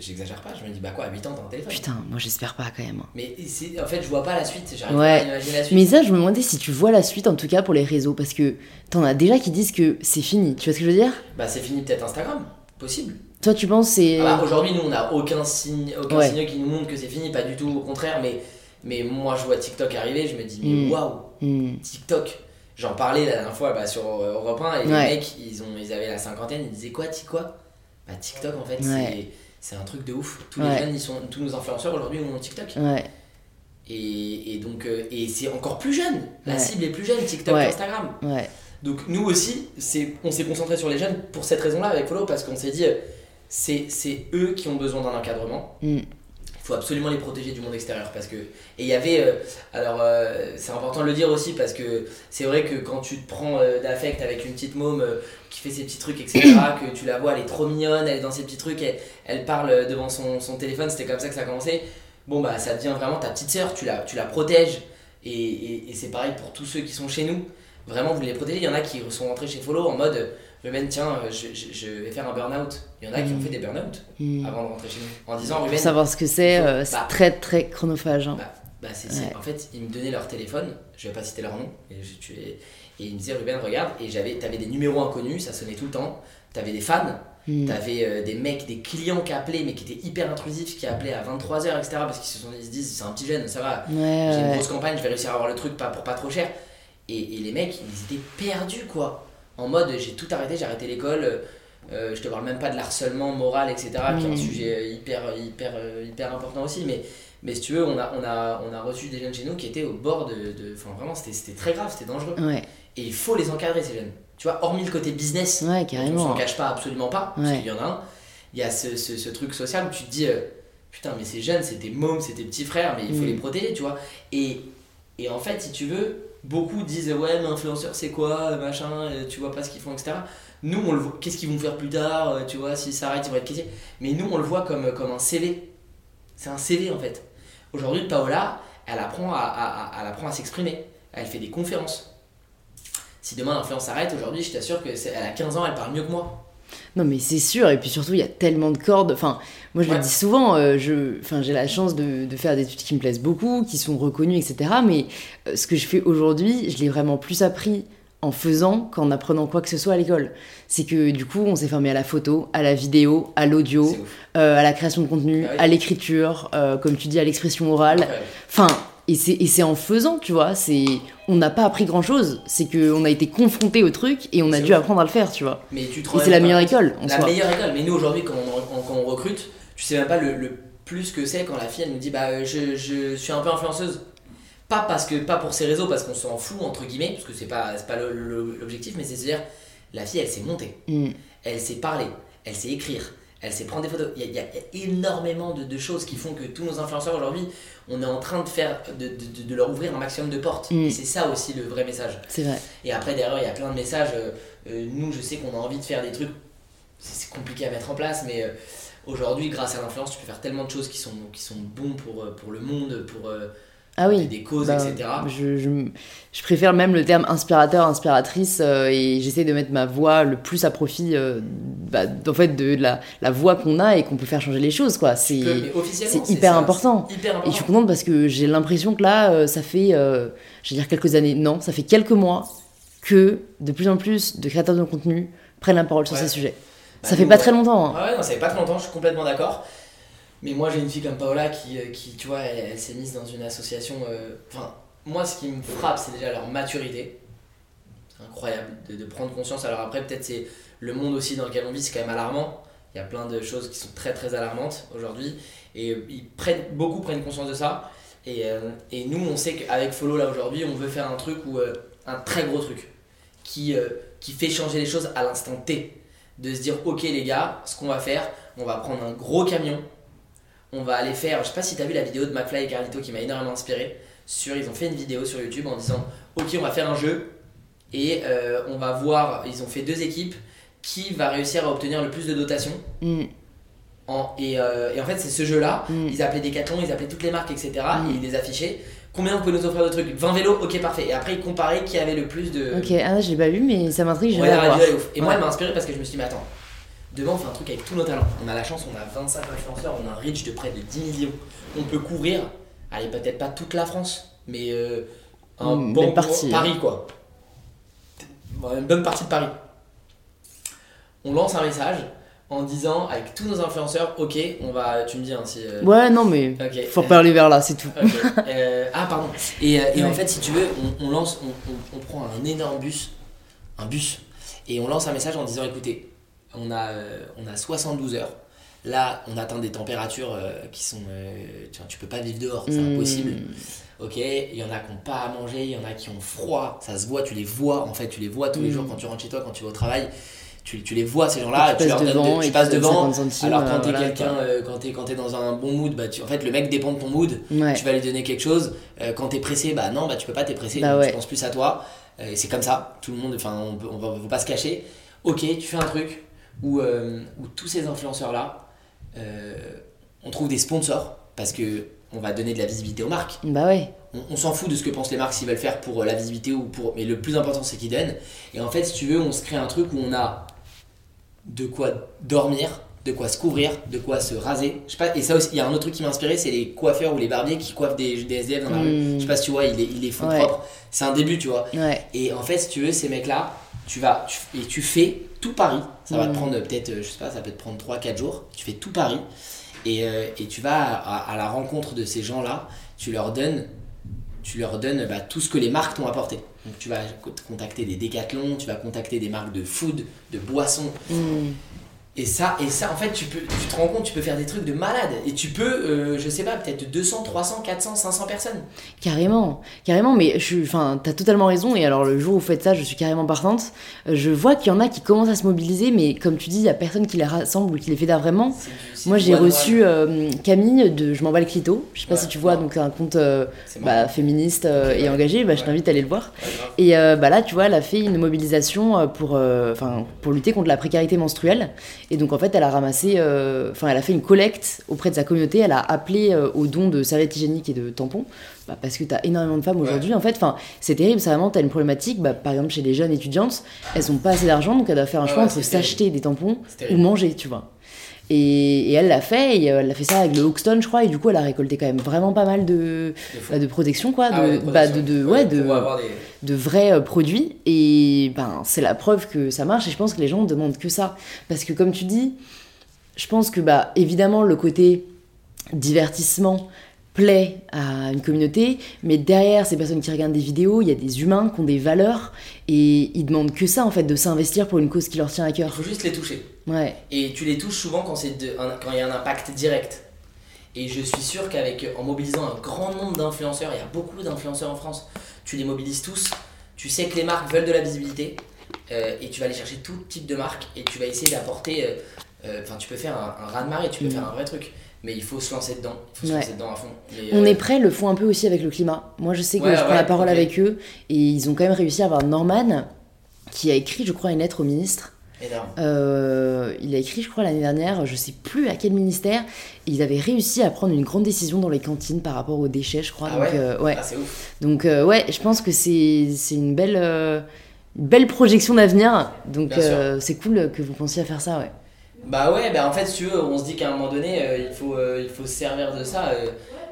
j'exagère pas, je me dis, bah quoi, à 8 ans, t'as un téléphone. Putain, moi j'espère pas quand même. Mais c'est, en fait, je vois pas la suite, j'arrive Ouais. pas à imaginer la suite. Mais ça, je me demandais si tu vois la suite, en tout cas pour les réseaux, parce que t'en as déjà qui disent que c'est fini. Tu vois ce que je veux dire? Bah, c'est fini peut-être Instagram, possible. Toi, tu penses c'est. Ah bah, Aujourd'hui, nous, on n'a aucun signe, aucun Ouais. signe qui nous montre que c'est fini, pas du tout, au contraire. Mais, mais moi, je vois TikTok arriver, je me dis, mais Mm. waouh, Hmm. TikTok. J'en parlais la dernière fois bah, sur euh, Europe 1 et les mecs, ils, ont, ils avaient la cinquantaine, ils disaient quoi, quoi? Bah, TikTok, en fait, c'est c'est un truc de ouf. Tous les jeunes, ils sont, tous nos influenceurs aujourd'hui ont TikTok. Ouais. Et, et donc, euh, et c'est encore plus jeune. La Ouais. cible est plus jeune, TikTok Ouais. et Instagram. Ouais. Donc nous aussi, on s'est concentré sur les jeunes pour cette raison-là avec Follow, parce qu'on s'est dit, c'est, eux qui ont besoin d'un encadrement. Hmm. Il faut absolument les protéger du monde extérieur. Parce que... Et il y avait, euh, alors euh, c'est important de le dire aussi, parce que c'est vrai que quand tu te prends euh, d'affect avec une petite môme euh, qui fait ses petits trucs, etc., que tu la vois, elle est trop mignonne, elle est dans ses petits trucs, elle, elle parle devant son, son téléphone, c'était comme ça que ça a commencé. Bon bah ça devient vraiment ta petite sœur, tu la, tu la protèges. Et, et- et c'est pareil pour tous ceux qui sont chez nous. Vraiment, vous les protégez. Il y en a qui sont rentrés chez Follow en mode Ruben, tiens, euh, je, je- je vais faire un burn-out. Il y en a qui ont Mm. fait des burn-out Hmm. avant de rentrer chez nous. En disant Pour Ruben, savoir ce que c'est, euh, c'est bah. très très chronophage. hein. bah, bah, c'est, Ouais. En fait, ils me donnaient leur téléphone, je vais pas citer leur nom, et, je- tu es- et ils me disaient Ruben, regarde, et j'avais, t'avais des numéros inconnus, ça sonnait tout le temps, t'avais des fans, Hmm. t'avais euh, des mecs, des clients qui appelaient, mais qui étaient hyper intrusifs, qui appelaient à 23h, etc., parce qu'ils se, sont, ils se disent c'est un petit jeune, ça va, Ouais, j'ai une grosse campagne, je vais réussir à avoir le truc pas, pour pas trop cher. Et, et les mecs, ils étaient perdus, quoi. En mode, j'ai tout arrêté, j'ai arrêté l'école. euh, euh, je te parle même pas de l'harcèlement moral, etc., qui est un Mm. sujet hyper, hyper, euh, hyper important aussi. Mais, mais si tu veux, on a, on, a, on a reçu des jeunes chez nous qui étaient au bord de. Enfin, vraiment, c'était très grave, c'était dangereux. Ouais, Et il faut les encadrer, ces jeunes. Tu vois, hormis le côté business, ouais, on carrément. s'en cache pas absolument pas, parce Ouais. qu'il y en a un, il y a ce, ce, ce truc social où tu te dis, euh, putain, mais ces jeunes, c'est tes mômes, c'est tes petits frères, mais il faut Mm. les protéger, tu vois. Et, et en fait, si tu veux, beaucoup disent, ouais, mais influenceur, c'est quoi, machin, euh, tu vois pas ce qu'ils font, etc. Nous, on le voit, qu'est-ce qu'ils vont faire plus tard, euh, tu vois, s'ils s'arrêtent, ils vont être caissiers. Mais nous, on le voit comme, comme un CV. C'est un CV, en fait. Aujourd'hui, Paola, elle apprend à, elle apprend à s'exprimer. Elle fait des conférences. Si demain l'influence s'arrête, aujourd'hui, je t'assure que elle a 15 ans, elle parle mieux que moi. Non, mais c'est sûr, et puis surtout, il y a tellement de cordes. Enfin, moi, je Ouais. le dis souvent, euh, je, enfin, j'ai la chance de, de faire des études qui me plaisent beaucoup, qui sont reconnues, etc. Mais euh, ce que je fais aujourd'hui, je l'ai vraiment plus appris en faisant qu'en apprenant quoi que ce soit à l'école. C'est que du coup, on s'est formé à la photo, à la vidéo, à l'audio, euh, à la création de contenu, Ah oui. à l'écriture, comme tu dis, à l'expression orale. Enfin, et c'est, en faisant, tu vois. C'est, on n'a pas appris grand chose. C'est qu'on a été confronté au truc et on a dû apprendre à le faire, tu vois. Mais tu te Et c'est la meilleure école en La meilleure école. Mais nous aujourd'hui, quand on, on- quand on recrute, tu sais même pas le, le plus que c'est quand la fille elle nous dit bah euh, je, je suis un peu influenceuse. Pas parce que pas pour ses réseaux parce qu'on s'en fout entre guillemets parce que c'est pas c'est pas l'objectif mais c'est de se dire la fille elle sait monter, Mm. elle sait parler, elle sait écrire, elle sait prendre des photos. Il y a, y y énormément de, de choses qui font que tous nos influenceurs aujourd'hui on est en train de faire de, de- leur ouvrir un maximum de portes. Mm. Et c'est ça aussi le vrai message. C'est vrai. Et après, derrière, il y a plein de messages. euh, euh, nous, je sais qu'on a envie de faire des trucs. C'est compliqué à mettre en place, mais euh, aujourd'hui, grâce à l'influence, tu peux faire tellement de choses qui sont, qui sont bons pour, pour le monde, pour Ah oui. des causes, Bah, etc. Je, je, je préfère même le terme inspirateur, inspiratrice, euh, et j'essaie de mettre ma voix le plus à profit, euh, bah, en fait, de la, la voix qu'on a et qu'on peut faire changer les choses, quoi. C'est, hyper ça, important. Hyper Et important. je suis contente parce que j'ai l'impression que là, euh, ça fait, je vais dire quelques années, non, ça fait quelques mois que de plus en plus de créateurs de contenu prennent la parole sur Ouais. ces sujets. Bah, ça fait nous, pas très longtemps. hein. Ah ouais, non, ça fait pas très longtemps, je suis complètement d'accord. Mais moi, j'ai une fille comme Paola qui, euh, qui tu vois, elle, elle s'est mise dans une association. euh, Enfin, moi, ce qui me frappe, c'est déjà leur maturité. C'est incroyable de, prendre conscience. Alors après, peut-être c'est le monde aussi dans lequel on vit, c'est quand même alarmant. Il y a plein de choses qui sont très très alarmantes aujourd'hui. Et euh, ils prennent, beaucoup prennent conscience de ça. Et, et nous, on sait qu'avec Follow, là aujourd'hui, on veut faire un truc euh, un très gros truc. Qui, qui fait changer les choses à l'instant T de se dire ok les gars ce qu'on va faire on va prendre un gros camion on va aller faire je sais pas si t'as vu la vidéo de McFly et Carlito qui m'a énormément inspiré sur ils ont fait une vidéo sur YouTube en disant ok on va faire un jeu et euh, on va voir ils ont fait deux équipes qui va réussir à obtenir le plus de dotations. Mm, en, et, euh, et en fait c'est ce jeu là mm. ils appelaient Decathlon ils appelaient toutes les marques etc Mm. et ils les affichaient. Combien on peut nous offrir de trucs? 20 vélos ok parfait. Et après ils comparaient qui avait le plus de Ok, ah, je l'ai pas vu, mais ça m'intrigue, je vais Ouais, la voir. Et moi, elle m'a inspiré parce que je me suis dit, mais attends, demain on fait un truc avec tous nos talents. On a la chance, on a 25 influenceurs, on a un reach de près de 10 millions. On peut couvrir, allez, peut-être pas toute la France, mais euh, un Une bon partie, hein. Paris, quoi. Une bonne partie de Paris. On lance un message en disant, avec tous nos influenceurs, ok, on va, tu me dis hein, si. euh, Ouais, non, mais ok, faut euh, parler vers là, c'est tout. Euh, ah pardon. Et, en fait, si tu veux, on, on lance, on, on- on prend un énorme bus, un bus, et on lance un message en disant, écoutez, on a, euh, on a 72 heures. Là, on atteint des températures euh, qui sont, euh, tu, peux pas vivre dehors, c'est Mm. impossible. Ok, il y en a qui n'ont pas à manger, il y en a qui ont froid, ça se voit, tu les vois en fait, tu les vois tous les Mm. jours quand tu rentres chez toi, quand tu vas au travail, tu, tu les vois ces gens-là, tu leur devant de- et tu passes devant. 50 centimes, Alors quand t'es voilà, quelqu'un, euh, quand t'es quand t'es dans un bon mood, bah tu, en fait le mec dépend de ton mood Ouais. tu vas lui donner quelque chose. Euh, quand t'es pressé, bah non, bah tu peux pas, t'es pressé, Bah donc ouais. tu penses plus à toi. Euh, c'est comme ça, tout le monde, enfin, on, on va, pas se cacher. Ok, tu fais un truc où, euh, où tous ces influenceurs-là, euh, on trouve des sponsors parce que on va donner de la visibilité aux marques. Bah ouais. On, on s'en fout de ce que pensent les marques s'ils veulent faire pour euh, la visibilité ou pour. Mais le plus important, c'est qu'ils donnent. Et en fait, si tu veux, on se crée un truc où on a de quoi dormir, de quoi se couvrir, de quoi se raser. Je sais pas, et ça aussi, il y a un autre truc qui m'a inspiré, c'est les coiffeurs ou les barbiers qui coiffent des, des SDF dans la rue. Mm. Je sais pas si tu vois, ils les, ils les font Ouais. propres. C'est un début, tu vois. Ouais. Et en fait, si tu veux, ces mecs-là, tu vas tu- et tu fais tout Paris. Ça va te Mm. prendre euh, peut-être, euh, je sais pas, ça peut te prendre 3-4 jours. Tu fais tout Paris et, euh, et tu vas à, à la rencontre de ces gens-là. Tu leur donnes, tu leur donnes bah, tout ce que les marques t'ont apporté. Donc tu vas co- contacter des décathlons, tu vas contacter des marques de food, de boissons. Mm. Et ça, et ça, en fait, tu, peux, tu te rends compte, tu peux faire des trucs de malade. Et tu peux, euh, je sais pas, peut-être 200, 300, 400, 500 personnes. Carrément, carrément, mais je, enfin, t'as totalement raison. Et alors, le jour où vous faites ça, je suis carrément partante. Euh, Je vois qu'il y en a qui commencent à se mobiliser, mais comme tu dis, il y a personne qui les rassemble ou qui les fédère vraiment. Moi, j'ai reçu euh, Camille de Je m'en bats le clito. Je sais pas Ouais, si tu vois, donc un compte euh, bah, féministe et engagé. Bah, je t'invite à aller le voir. Ouais. Et bah là, tu vois, elle a fait une mobilisation pour, enfin, pour lutter contre la précarité menstruelle. Et donc, en fait, elle a ramassé, euh, enfin, elle a fait une collecte auprès de sa communauté. Elle a appelé euh, au don de serviettes hygiéniques et de tampons. Bah, parce que t'as énormément de femmes Ouais. aujourd'hui, en fait. Enfin, c'est terrible, ça vraiment, t'as une problématique. Bah, par exemple, chez les jeunes étudiantes, elles ont pas assez d'argent, donc elles doivent faire un Ouais, choix ouais, entre s'acheter des tampons ou manger, tu vois. Et, et elle l'a fait, et euh, elle a fait ça avec le Hoxton, je crois, et du coup, elle a récolté quand même vraiment pas mal de, De bah, de protection, quoi, de, Ah ouais, bah, de, ouais, de, des- de vrais euh, produits. Et ben c'est la preuve que ça marche et je pense que les gens demandent que ça. Parce que comme tu dis je pense que bah évidemment le côté divertissement plaît à une communauté mais derrière ces personnes qui regardent des vidéos il y a des humains qui ont des valeurs et ils demandent que ça en fait de s'investir pour une cause qui leur tient à Il cœur faut juste les toucher. ouais Et tu les touches souvent quand de- il y a un impact direct. Et je suis sûr qu'avec en mobilisant un grand nombre d'influenceurs, il y a beaucoup d'influenceurs en France, tu les mobilises tous. Tu sais que les marques veulent de la visibilité euh, et tu vas aller chercher tout type de marque et tu vas essayer d'apporter. euh, euh, Enfin, tu peux faire un, un raz-de-marée, tu peux Mm. faire un vrai truc, mais il faut se lancer dedans. Il faut se Ouais. lancer dedans à fond. On euh, est prêts, le font un peu aussi avec le climat. Moi, je sais que Ouais, je prends ouais, la parole avec eux et ils ont quand même réussi à avoir Norman qui a écrit, je crois, une lettre au ministre. Euh, il a écrit, je crois, l'année dernière, je sais plus à quel ministère, et ils avaient réussi à prendre une grande décision dans les cantines par rapport aux déchets, je crois. Ah donc, ouais euh, ouais. Ah, c'est ouf. Donc, euh, ouais, je pense que c'est une belle, euh, une belle projection d'avenir. Donc, c'est cool que vous pensiez à faire ça, ouais. Bah ouais, bah en fait, si tu veux, on se dit qu'à un moment donné, euh, il, faut, euh, il faut se servir de ça. euh,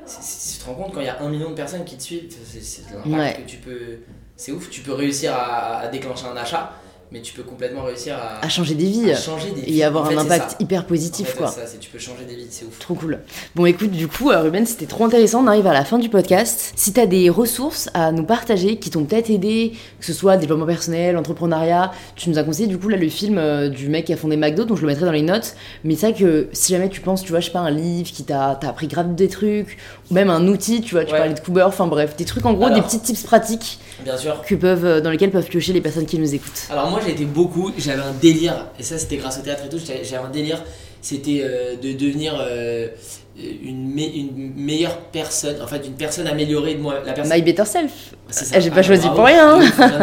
tu te rends compte quand il y a un million de personnes qui te suivent, c'est Ouais. que tu peux. C'est ouf, tu peux réussir à, à déclencher un achat, mais tu peux complètement réussir à, À changer des vies à changer des et vies. avoir En un impact hyper En positif, fait, quoi. c'est ça, c'est- tu peux changer des vies, c'est ouf. Trop cool. Bon, écoute, du coup, euh, Ruben, c'était trop intéressant. On arrive à la fin du podcast. Si t'as des ressources à nous partager qui t'ont peut-être aidé, que ce soit développement personnel, entrepreneuriat, tu nous as conseillé du coup là le film euh, du mec qui a fondé McDo, donc je le mettrai dans les notes. Mais c'est vrai que si jamais tu penses, tu vois, je sais pas, un livre qui t'a t'a appris grave des trucs, ou même un outil, tu vois, tu Ouais. parlais de Cooper, enfin bref, des trucs en gros, Alors. des petits tips pratiques Bien sûr. que peuvent, euh, dans lesquels peuvent piocher les personnes qui nous écoutent. Alors moi j'ai été beaucoup, j'avais un délire, et ça c'était grâce au théâtre et tout, j'avais un délire, c'était euh, de devenir euh, une, me- une meilleure personne, en fait une personne améliorée de moi. La personne, My Better Self. Ah, j'ai pas choisi bravo. pour rien, hein.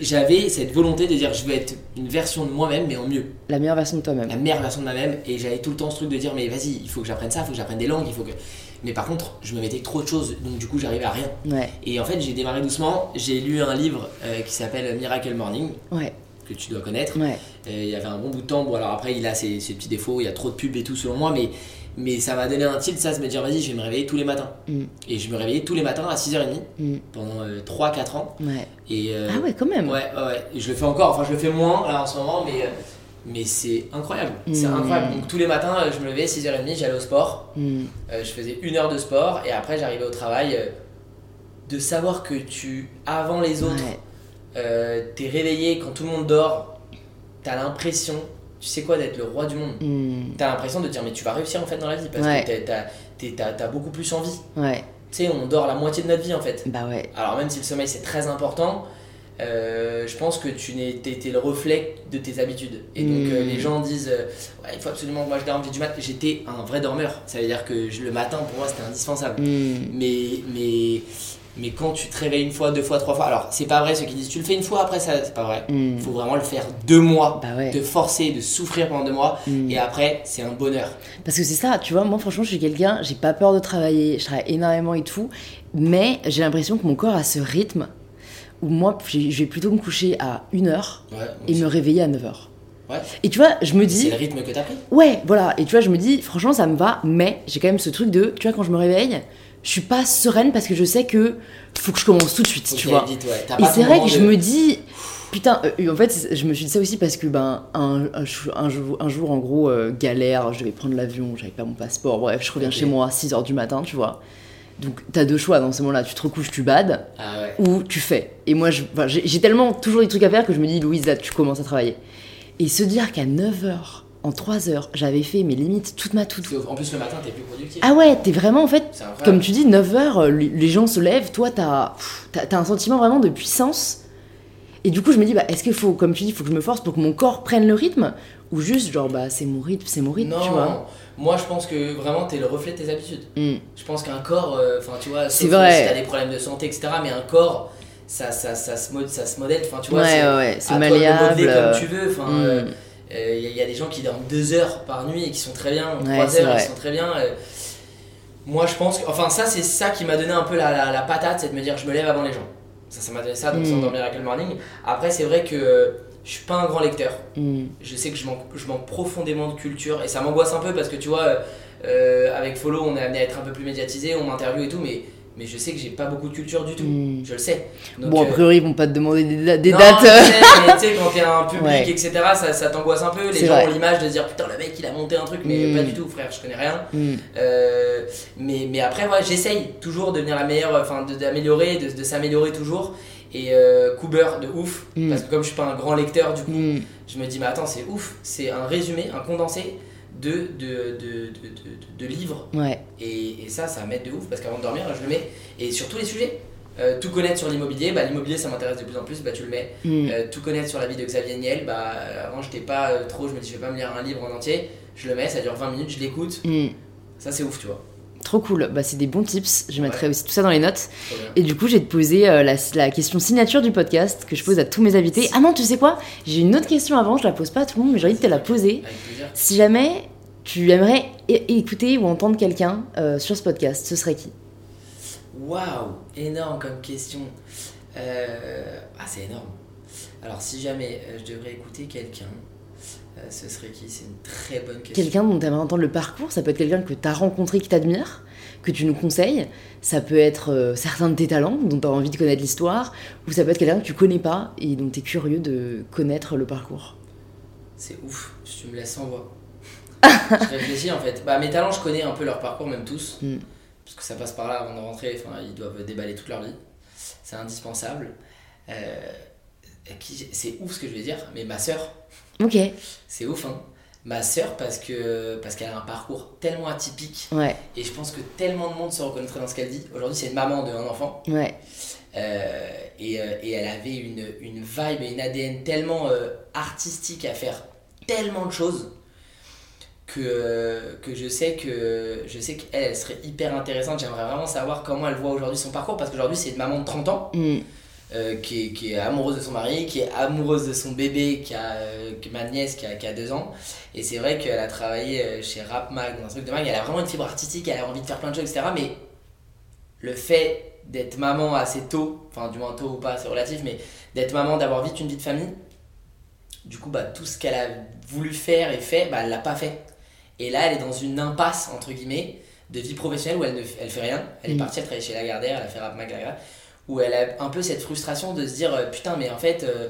J'avais cette volonté de dire je vais être une version de moi-même mais en mieux, La meilleure version de toi-même. la meilleure version de moi-même et j'avais tout le temps ce truc de dire mais vas-y il faut que j'apprenne ça, il faut que j'apprenne des langues, il faut que... Mais par contre je me mettais trop de choses donc du coup j'arrivais à rien. Ouais, Et en fait j'ai démarré doucement, j'ai lu un livre euh, qui s'appelle Miracle Morning ouais, que tu dois connaître. ouais. Euh, il y avait un bon bout de temps. Bon, alors après, il a ses, ses petits défauts, il y a trop de pubs et tout, selon moi, mais, mais ça m'a donné un tilt, ça, de me dire, vas-y, je vais me réveiller tous les matins. Mm. Et je me réveillais tous les matins à 6h30 Mm. pendant 3-4 ans. Et, euh, Ah ouais, quand même. ouais, ouais, je le fais encore, enfin, je le fais moins là en ce moment, mais, euh, mais c'est incroyable. C'est Mm. incroyable. Donc, tous les matins, je me levais 6h30, j'allais au sport, Mm. Euh, je faisais une heure de sport, et après, j'arrivais au travail. euh, de savoir que tu, avant les autres, Ouais. euh, t'es réveillé quand tout le monde dort, t'as l'impression, tu sais quoi, d'être le roi du monde. Mm. T'as l'impression de dire, mais tu vas réussir en fait dans la vie parce Ouais. que t'as- beaucoup plus envie. Ouais, Tu sais, on dort la moitié de notre vie en fait. bah ouais. Alors, même si le sommeil c'est très important, euh, je pense que tu n'es t'es t'es le reflet de tes habitudes. Et donc, euh, les gens disent, euh, ouais, il faut absolument que moi je dorme du mat. J'étais un vrai dormeur. Ça veut dire que je- le matin pour moi c'était indispensable. Mm. Mais, mais, mais quand tu te réveilles une fois, deux fois, trois fois, alors c'est pas vrai ceux qui disent tu le fais une fois après ça, c'est pas vrai. Il faut vraiment le faire deux mois, Bah ouais. te forcer, de souffrir pendant deux mois, et après c'est un bonheur. Parce que c'est ça, tu vois, moi franchement, je suis quelqu'un, j'ai pas peur de travailler, je travaille énormément et tout, mais j'ai l'impression que mon corps a ce rythme où moi, je vais plutôt me coucher à 1h Ouais, et me réveiller à 9h. Ouais. Et tu vois, je me C'est dis, le rythme que t'as pris? ouais, voilà, et tu vois, je me dis, franchement, ça me va, mais j'ai quand même ce truc de, tu vois, quand je me réveille, je suis pas sereine parce que je sais que faut que je commence tout de suite, tu vois. vite, ouais. Et c'est vrai que je me dis, putain, euh, en fait, c'est- je me suis dit ça aussi parce que, ben, un, un, chou- un jour, un jour, en gros, euh, galère, je devais prendre l'avion, j'avais pas mon passeport, bref, je reviens chez moi à 6h du matin, tu vois. Donc, t'as deux choix dans ce moment-là, tu te recouches, tu bades, Ah ouais. ou tu fais. Et moi, enfin, j'ai tellement toujours des trucs à faire que je me dis, Louise, là, tu commences à travailler. Et se dire qu'à 9h, en 3 heures, j'avais fait mes limites toute ma toute. Qu'en plus, le matin, t'es plus productif. Ah ouais, t'es vraiment en fait, comme tu dis, 9h, les gens se lèvent, toi t'as un sentiment vraiment de puissance. Et du coup, je me dis, bah, est-ce qu'il faut, comme tu dis, il faut que je me force pour que mon corps prenne le rythme Ou juste, genre, bah, c'est mon rythme, c'est mon rythme, non, tu vois? Moi je pense que vraiment t'es le reflet de tes habitudes. Mm. Je pense qu'un corps, euh, enfin tu vois, C'est vrai. si t'as des problèmes de santé, etc. Mais un corps, ça, ça, ça, se, mod- ça se modèle, enfin tu vois, ouais, c'est ouais, ouais, c'est de malléable. modeler euh, comme tu veux. Enfin, mm. euh, il y, a- y a des gens qui dorment deux heures par nuit et qui sont très bien, Ouais, trois c'est heures, ils sont très bien. euh, moi je pense que, enfin ça c'est ça qui m'a donné un peu la, la, la patate, c'est de me dire je me lève avant les gens. Ça, ça m'a donné ça, donc Mm. sans dormir avec le morning. Après c'est vrai que euh, je suis pas un grand lecteur. Mm. Je sais que je manque, je manque profondément de culture et ça m'angoisse un peu parce que tu vois, euh, euh, avec Follow, on est amené à être un peu plus médiatisé, on m'interviewe et tout, mais, mais je sais que j'ai pas beaucoup de culture du tout. Mm. Je le sais. Donc, Bon, a euh, priori, ils vont pas te demander des, da- des non, dates. euh. sais, mais tu quand t'es un public, Ouais. etc., ça, ça t'angoisse un peu. Les gens vrai. ont l'image de se dire putain, le mec il a monté un truc, mais pas du tout, frère, je connais rien. Euh, mais, mais après, ouais, j'essaye toujours de devenir la meilleure, enfin de- d'améliorer, de, de s'améliorer toujours. Et euh, Cooper, de ouf, Mm. parce que comme je suis pas un grand lecteur, du coup, Mm. je me dis, mais attends, c'est ouf, c'est un résumé, un condensé de, de, de, de, de- de livres. Ouais. Et, et ça, ça va m'aide de ouf, parce qu'avant de dormir, je le mets. Et sur tous les sujets. Euh, tout connaître sur l'immobilier, bah, l'immobilier ça m'intéresse de plus en plus, bah, tu le mets. Mm. Euh, tout connaître sur la vie de Xavier Niel, bah, avant j'étais pas euh, trop, je me dis je vais pas me lire un livre en entier, je le mets, ça dure 20 minutes, je l'écoute, ça c'est ouf, tu vois. Trop cool. Bah, c'est des bons tips. Je Ouais. mettrai aussi tout ça dans les notes. Et du coup, te poser euh, la, la question signature du podcast que je pose à tous mes invités. Ah non, tu sais quoi? J'ai une autre question avant, je la pose pas à tout le monde, mais j'ai envie de te la poser. Si jamais tu aimerais écouter ou entendre quelqu'un euh, sur ce podcast, ce serait qui? Waouh, énorme comme question. Euh, Ah, c'est énorme. Alors, si jamais je devrais écouter quelqu'un, ce serait qui? C'est une très bonne question. Quelqu'un dont tu aimerais entendre le parcours, ça peut être quelqu'un que tu as rencontré, qui t'admire, que tu nous conseilles. Ça peut être euh, certains de tes talents dont tu as envie de connaître l'histoire, ou ça peut être quelqu'un que tu connais pas et dont tu es curieux de connaître le parcours. C'est ouf, tu me laisses sans voix. je réfléchis en fait. Bah, mes talents, je connais un peu leur parcours, même tous. Mm. Parce que ça passe par là avant de rentrer. Enfin, ils doivent déballer toute leur vie. C'est indispensable. Euh, c'est ouf ce que je vais dire, mais ma sœur, Ok, c'est ouf, hein. Ma sœur, parce que parce qu'elle a un parcours tellement atypique ouais, et je pense que tellement de monde se reconnaîtrait dans ce qu'elle dit. Aujourd'hui, c'est une maman d'un enfant ouais. euh, et, euh, et elle avait une, une vibe et une ADN tellement euh, artistique à faire tellement de choses que, que je sais que je sais qu'elle elle serait hyper intéressante. J'aimerais vraiment savoir comment elle voit aujourd'hui son parcours parce qu'aujourd'hui c'est une maman de 30 ans Mm. Euh, qui, est, qui est amoureuse de son mari, qui est amoureuse de son bébé, qui a euh, ma nièce qui a, qui a deux ans. Et c'est vrai qu'elle a travaillé euh, chez Rap Mag, dans un truc de mag. Elle a vraiment une fibre artistique, elle a envie de faire plein de choses, etc. Mais le fait d'être maman assez tôt, enfin du moins tôt ou pas, c'est relatif, mais d'être maman, d'avoir vite une vie de famille, du coup, bah, tout ce qu'elle a voulu faire et fait, bah, elle l'a pas fait. Et là, elle est dans une impasse, entre guillemets, de vie professionnelle où elle ne elle fait rien. Elle est Mm. partie, elle travaille chez Lagardère, elle a fait Rap Mag, Lagardère, où elle a un peu cette frustration de se dire euh, putain, mais en fait, euh,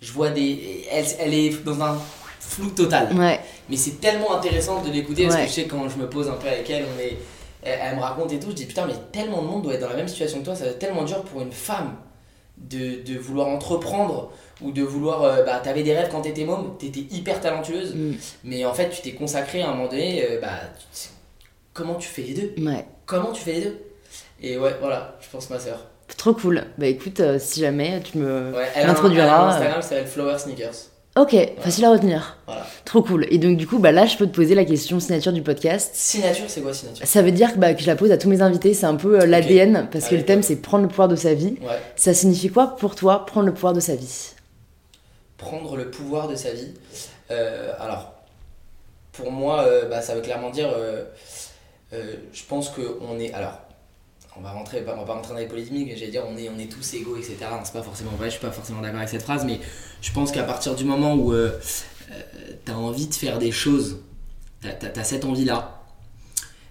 je vois des. Elle, elle est dans un flou total. Ouais, Mais c'est tellement intéressant de l'écouter parce Ouais. que je sais quand je me pose un peu avec elle, on est, elle, elle me raconte et tout, je dis putain mais tellement de monde doit être dans la même situation que toi, ça doit être tellement dur pour une femme de, de vouloir entreprendre ou de vouloir... euh, bah t'avais des rêves quand t'étais môme, t'étais hyper talentueuse, Mm. mais en fait tu t'es consacré à un moment donné, euh, bah tu- comment tu fais les deux? Ouais. Comment tu fais les deux? Et ouais voilà, je pense ma soeur. Trop cool. Bah écoute, euh, si jamais tu me Ouais, elle m'introduiras. un Instagram Flower Sneakers. Ok, facile à retenir. Voilà. Trop cool. Et donc du coup, bah là, je peux te poser la question signature du podcast. Signature, c'est quoi signature? Ça veut dire que, bah, que je la pose à tous mes invités. C'est un peu euh, l'ADN parce que le thème c'est prendre le pouvoir de sa vie. Ouais. Ça signifie quoi pour toi prendre le pouvoir de sa vie? Prendre le pouvoir de sa vie. Euh, alors, pour moi, euh, bah, ça veut clairement dire, euh, euh, je pense qu'on est, alors, on va rentrer, on va pas rentrer dans les polémiques, mais j'allais dire, on est, on est tous égaux, etc. C'est pas forcément vrai, je suis pas forcément d'accord avec cette phrase, mais je pense qu'à partir du moment où euh, tu as envie de faire des choses, tu as, cette envie-là,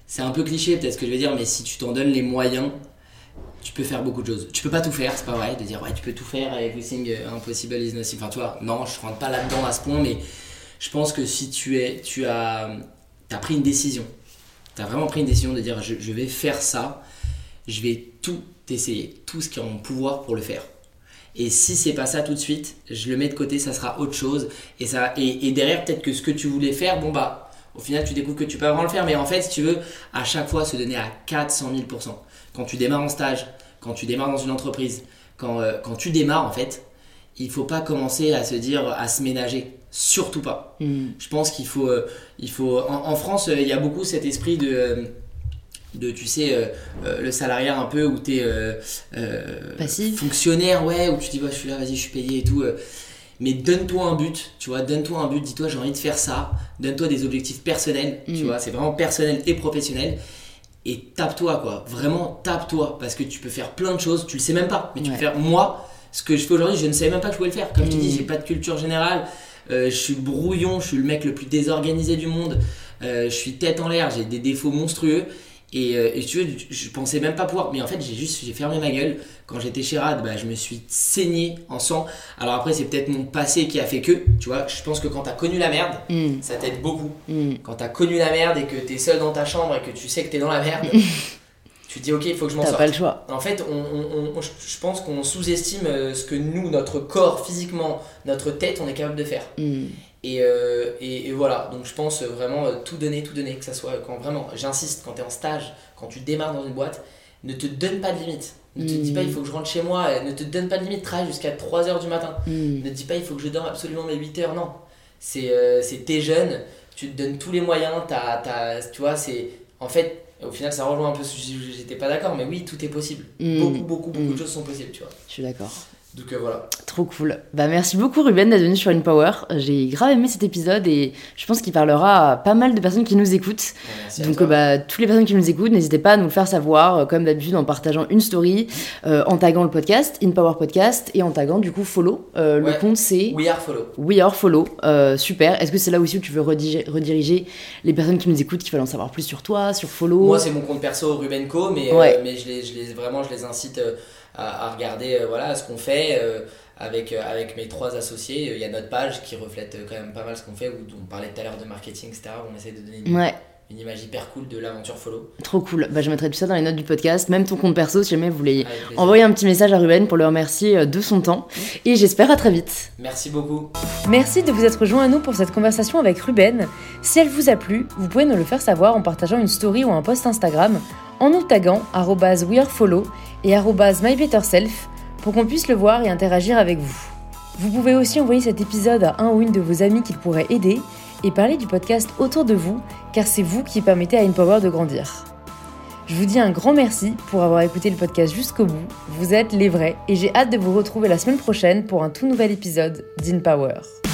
c'est un peu cliché peut-être ce que je vais dire, mais si tu t'en donnes les moyens, tu peux faire beaucoup de choses. Tu peux pas tout faire, c'est pas vrai, de dire ouais, tu peux tout faire, everything uh, impossible is nothing. Enfin, tu vois, non, je rentre pas là-dedans à ce point, mais je pense que si tu es, tu as, as pris une décision, tu as vraiment pris une décision de dire je, je vais faire ça, je vais tout essayer, tout ce qui est en mon pouvoir pour le faire. Et si c'est pas ça tout de suite, je le mets de côté, ça sera autre chose. Et, ça, et, et derrière, peut-être que ce que tu voulais faire, bon bah, au final, tu découvres que tu peux vraiment le faire. Mais en fait, si tu veux, à chaque fois, se donner à 400 000% Quand tu démarres en stage, quand tu démarres dans une entreprise, quand, euh, quand tu démarres, en fait, il faut pas commencer à se dire, à se ménager. Surtout pas. Mm. Je pense qu'il faut, euh, il faut. En, en France, euh, il y a beaucoup cet esprit de, de tu sais, euh, euh, le salariat un peu où tu es Passif. fonctionnaire, ouais, où tu te dis, bah, je suis là, vas-y, je suis payé et tout. euh. mais donne-toi un but, tu vois, donne-toi un but, dis-toi, j'ai envie de faire ça. Donne-toi des objectifs personnels, tu Mm. vois, c'est vraiment personnel et professionnel. Et tape-toi, quoi. Vraiment, tape-toi. Parce que tu peux faire plein de choses, tu le sais même pas. Mais tu Ouais. peux faire. Moi, ce que je fais aujourd'hui, je ne savais même pas que je pouvais le faire. Comme je te Mm. dis, j'ai pas de culture générale. Euh, je suis brouillon, je suis le mec le plus désorganisé du monde. Euh, je suis tête en l'air, j'ai des défauts monstrueux. Et, euh, et tu veux, je pensais même pas pouvoir. Mais en fait, j'ai juste j'ai fermé ma gueule. Quand j'étais chez Rad, bah, je me suis saigné en sang. Alors après, c'est peut-être mon passé qui a fait que. Tu vois, je pense que quand t'as connu la merde, Mm. ça t'aide beaucoup. Mm. Quand t'as connu la merde et que t'es seul dans ta chambre et que tu sais que t'es dans la merde, tu te dis ok, il faut que je m'en sorte. pas le choix. En fait, on, on- on- je pense qu'on sous-estime euh, ce que nous, notre corps, physiquement, notre tête, on est capable de faire. Mm. Et, euh, et, et voilà, donc je pense vraiment euh, tout donner, tout donner, que ça soit quand vraiment, j'insiste, quand tu es en stage, quand tu démarres dans une boîte, ne te donne pas de limite. Ne te dis pas il faut que je rentre chez moi, ne te donne pas de limite, travaille jusqu'à 3h du matin. Mm. Ne te dis pas il faut que je dorme absolument mes 8 heures, non. C'est euh, t'es jeune, tu te donnes tous les moyens, t'as, t'as- tu vois, c'est. En fait, au final, ça rejoint un peu ce que j'étais pas d'accord, mais oui, tout est possible. Mm. Beaucoup, beaucoup, beaucoup de choses sont possibles, tu vois. Je suis d'accord. Donc euh, voilà. Trop cool. Bah merci beaucoup Ruben d'être venu sur InPower. J'ai grave aimé cet épisode et je pense qu'il parlera à pas mal de personnes qui nous écoutent. Donc euh, bah toutes les personnes qui nous écoutent, n'hésitez pas à nous le faire savoir euh, comme d'habitude en partageant une story, en taguant le podcast, InPower Podcast et en taguant du coup follow. Le compte c'est We are follow. We Are Follow. Super. Est-ce que c'est là aussi où tu veux rediriger, rediriger les personnes qui nous écoutent qui veulent en savoir plus sur toi, sur follow? Moi, c'est mon compte perso Rubenco, mais, Ouais. mais je les, je les, vraiment, je les incite à, à regarder euh, voilà, ce qu'on fait euh, avec, euh, avec mes trois associés. Il y a notre page qui reflète quand même pas mal ce qu'on fait, où on parlait tout à l'heure de marketing, etc. on essaie de donner une, Ouais, une image hyper cool de l'aventure follow. trop cool. Bah, je mettrai tout ça dans les notes du podcast, même ton compte perso si jamais vous voulez envoyer un petit message à Ruben pour le remercier de son temps. Et j'espère à très vite. Merci beaucoup. Merci de vous être joint à nous pour cette conversation avec Ruben. Si elle vous a plu, vous pouvez nous le faire savoir en partageant une story ou un post Instagram, en nous taguant wearefollow et mybetterself pour qu'on puisse le voir et interagir avec vous. Vous pouvez aussi envoyer cet épisode à un ou une de vos amis qui pourrait aider et parler du podcast autour de vous, car c'est vous qui permettez à InPower de grandir. Je vous dis un grand merci pour avoir écouté le podcast jusqu'au bout. Vous êtes les vrais et j'ai hâte de vous retrouver la semaine prochaine pour un tout nouvel épisode d'InPower.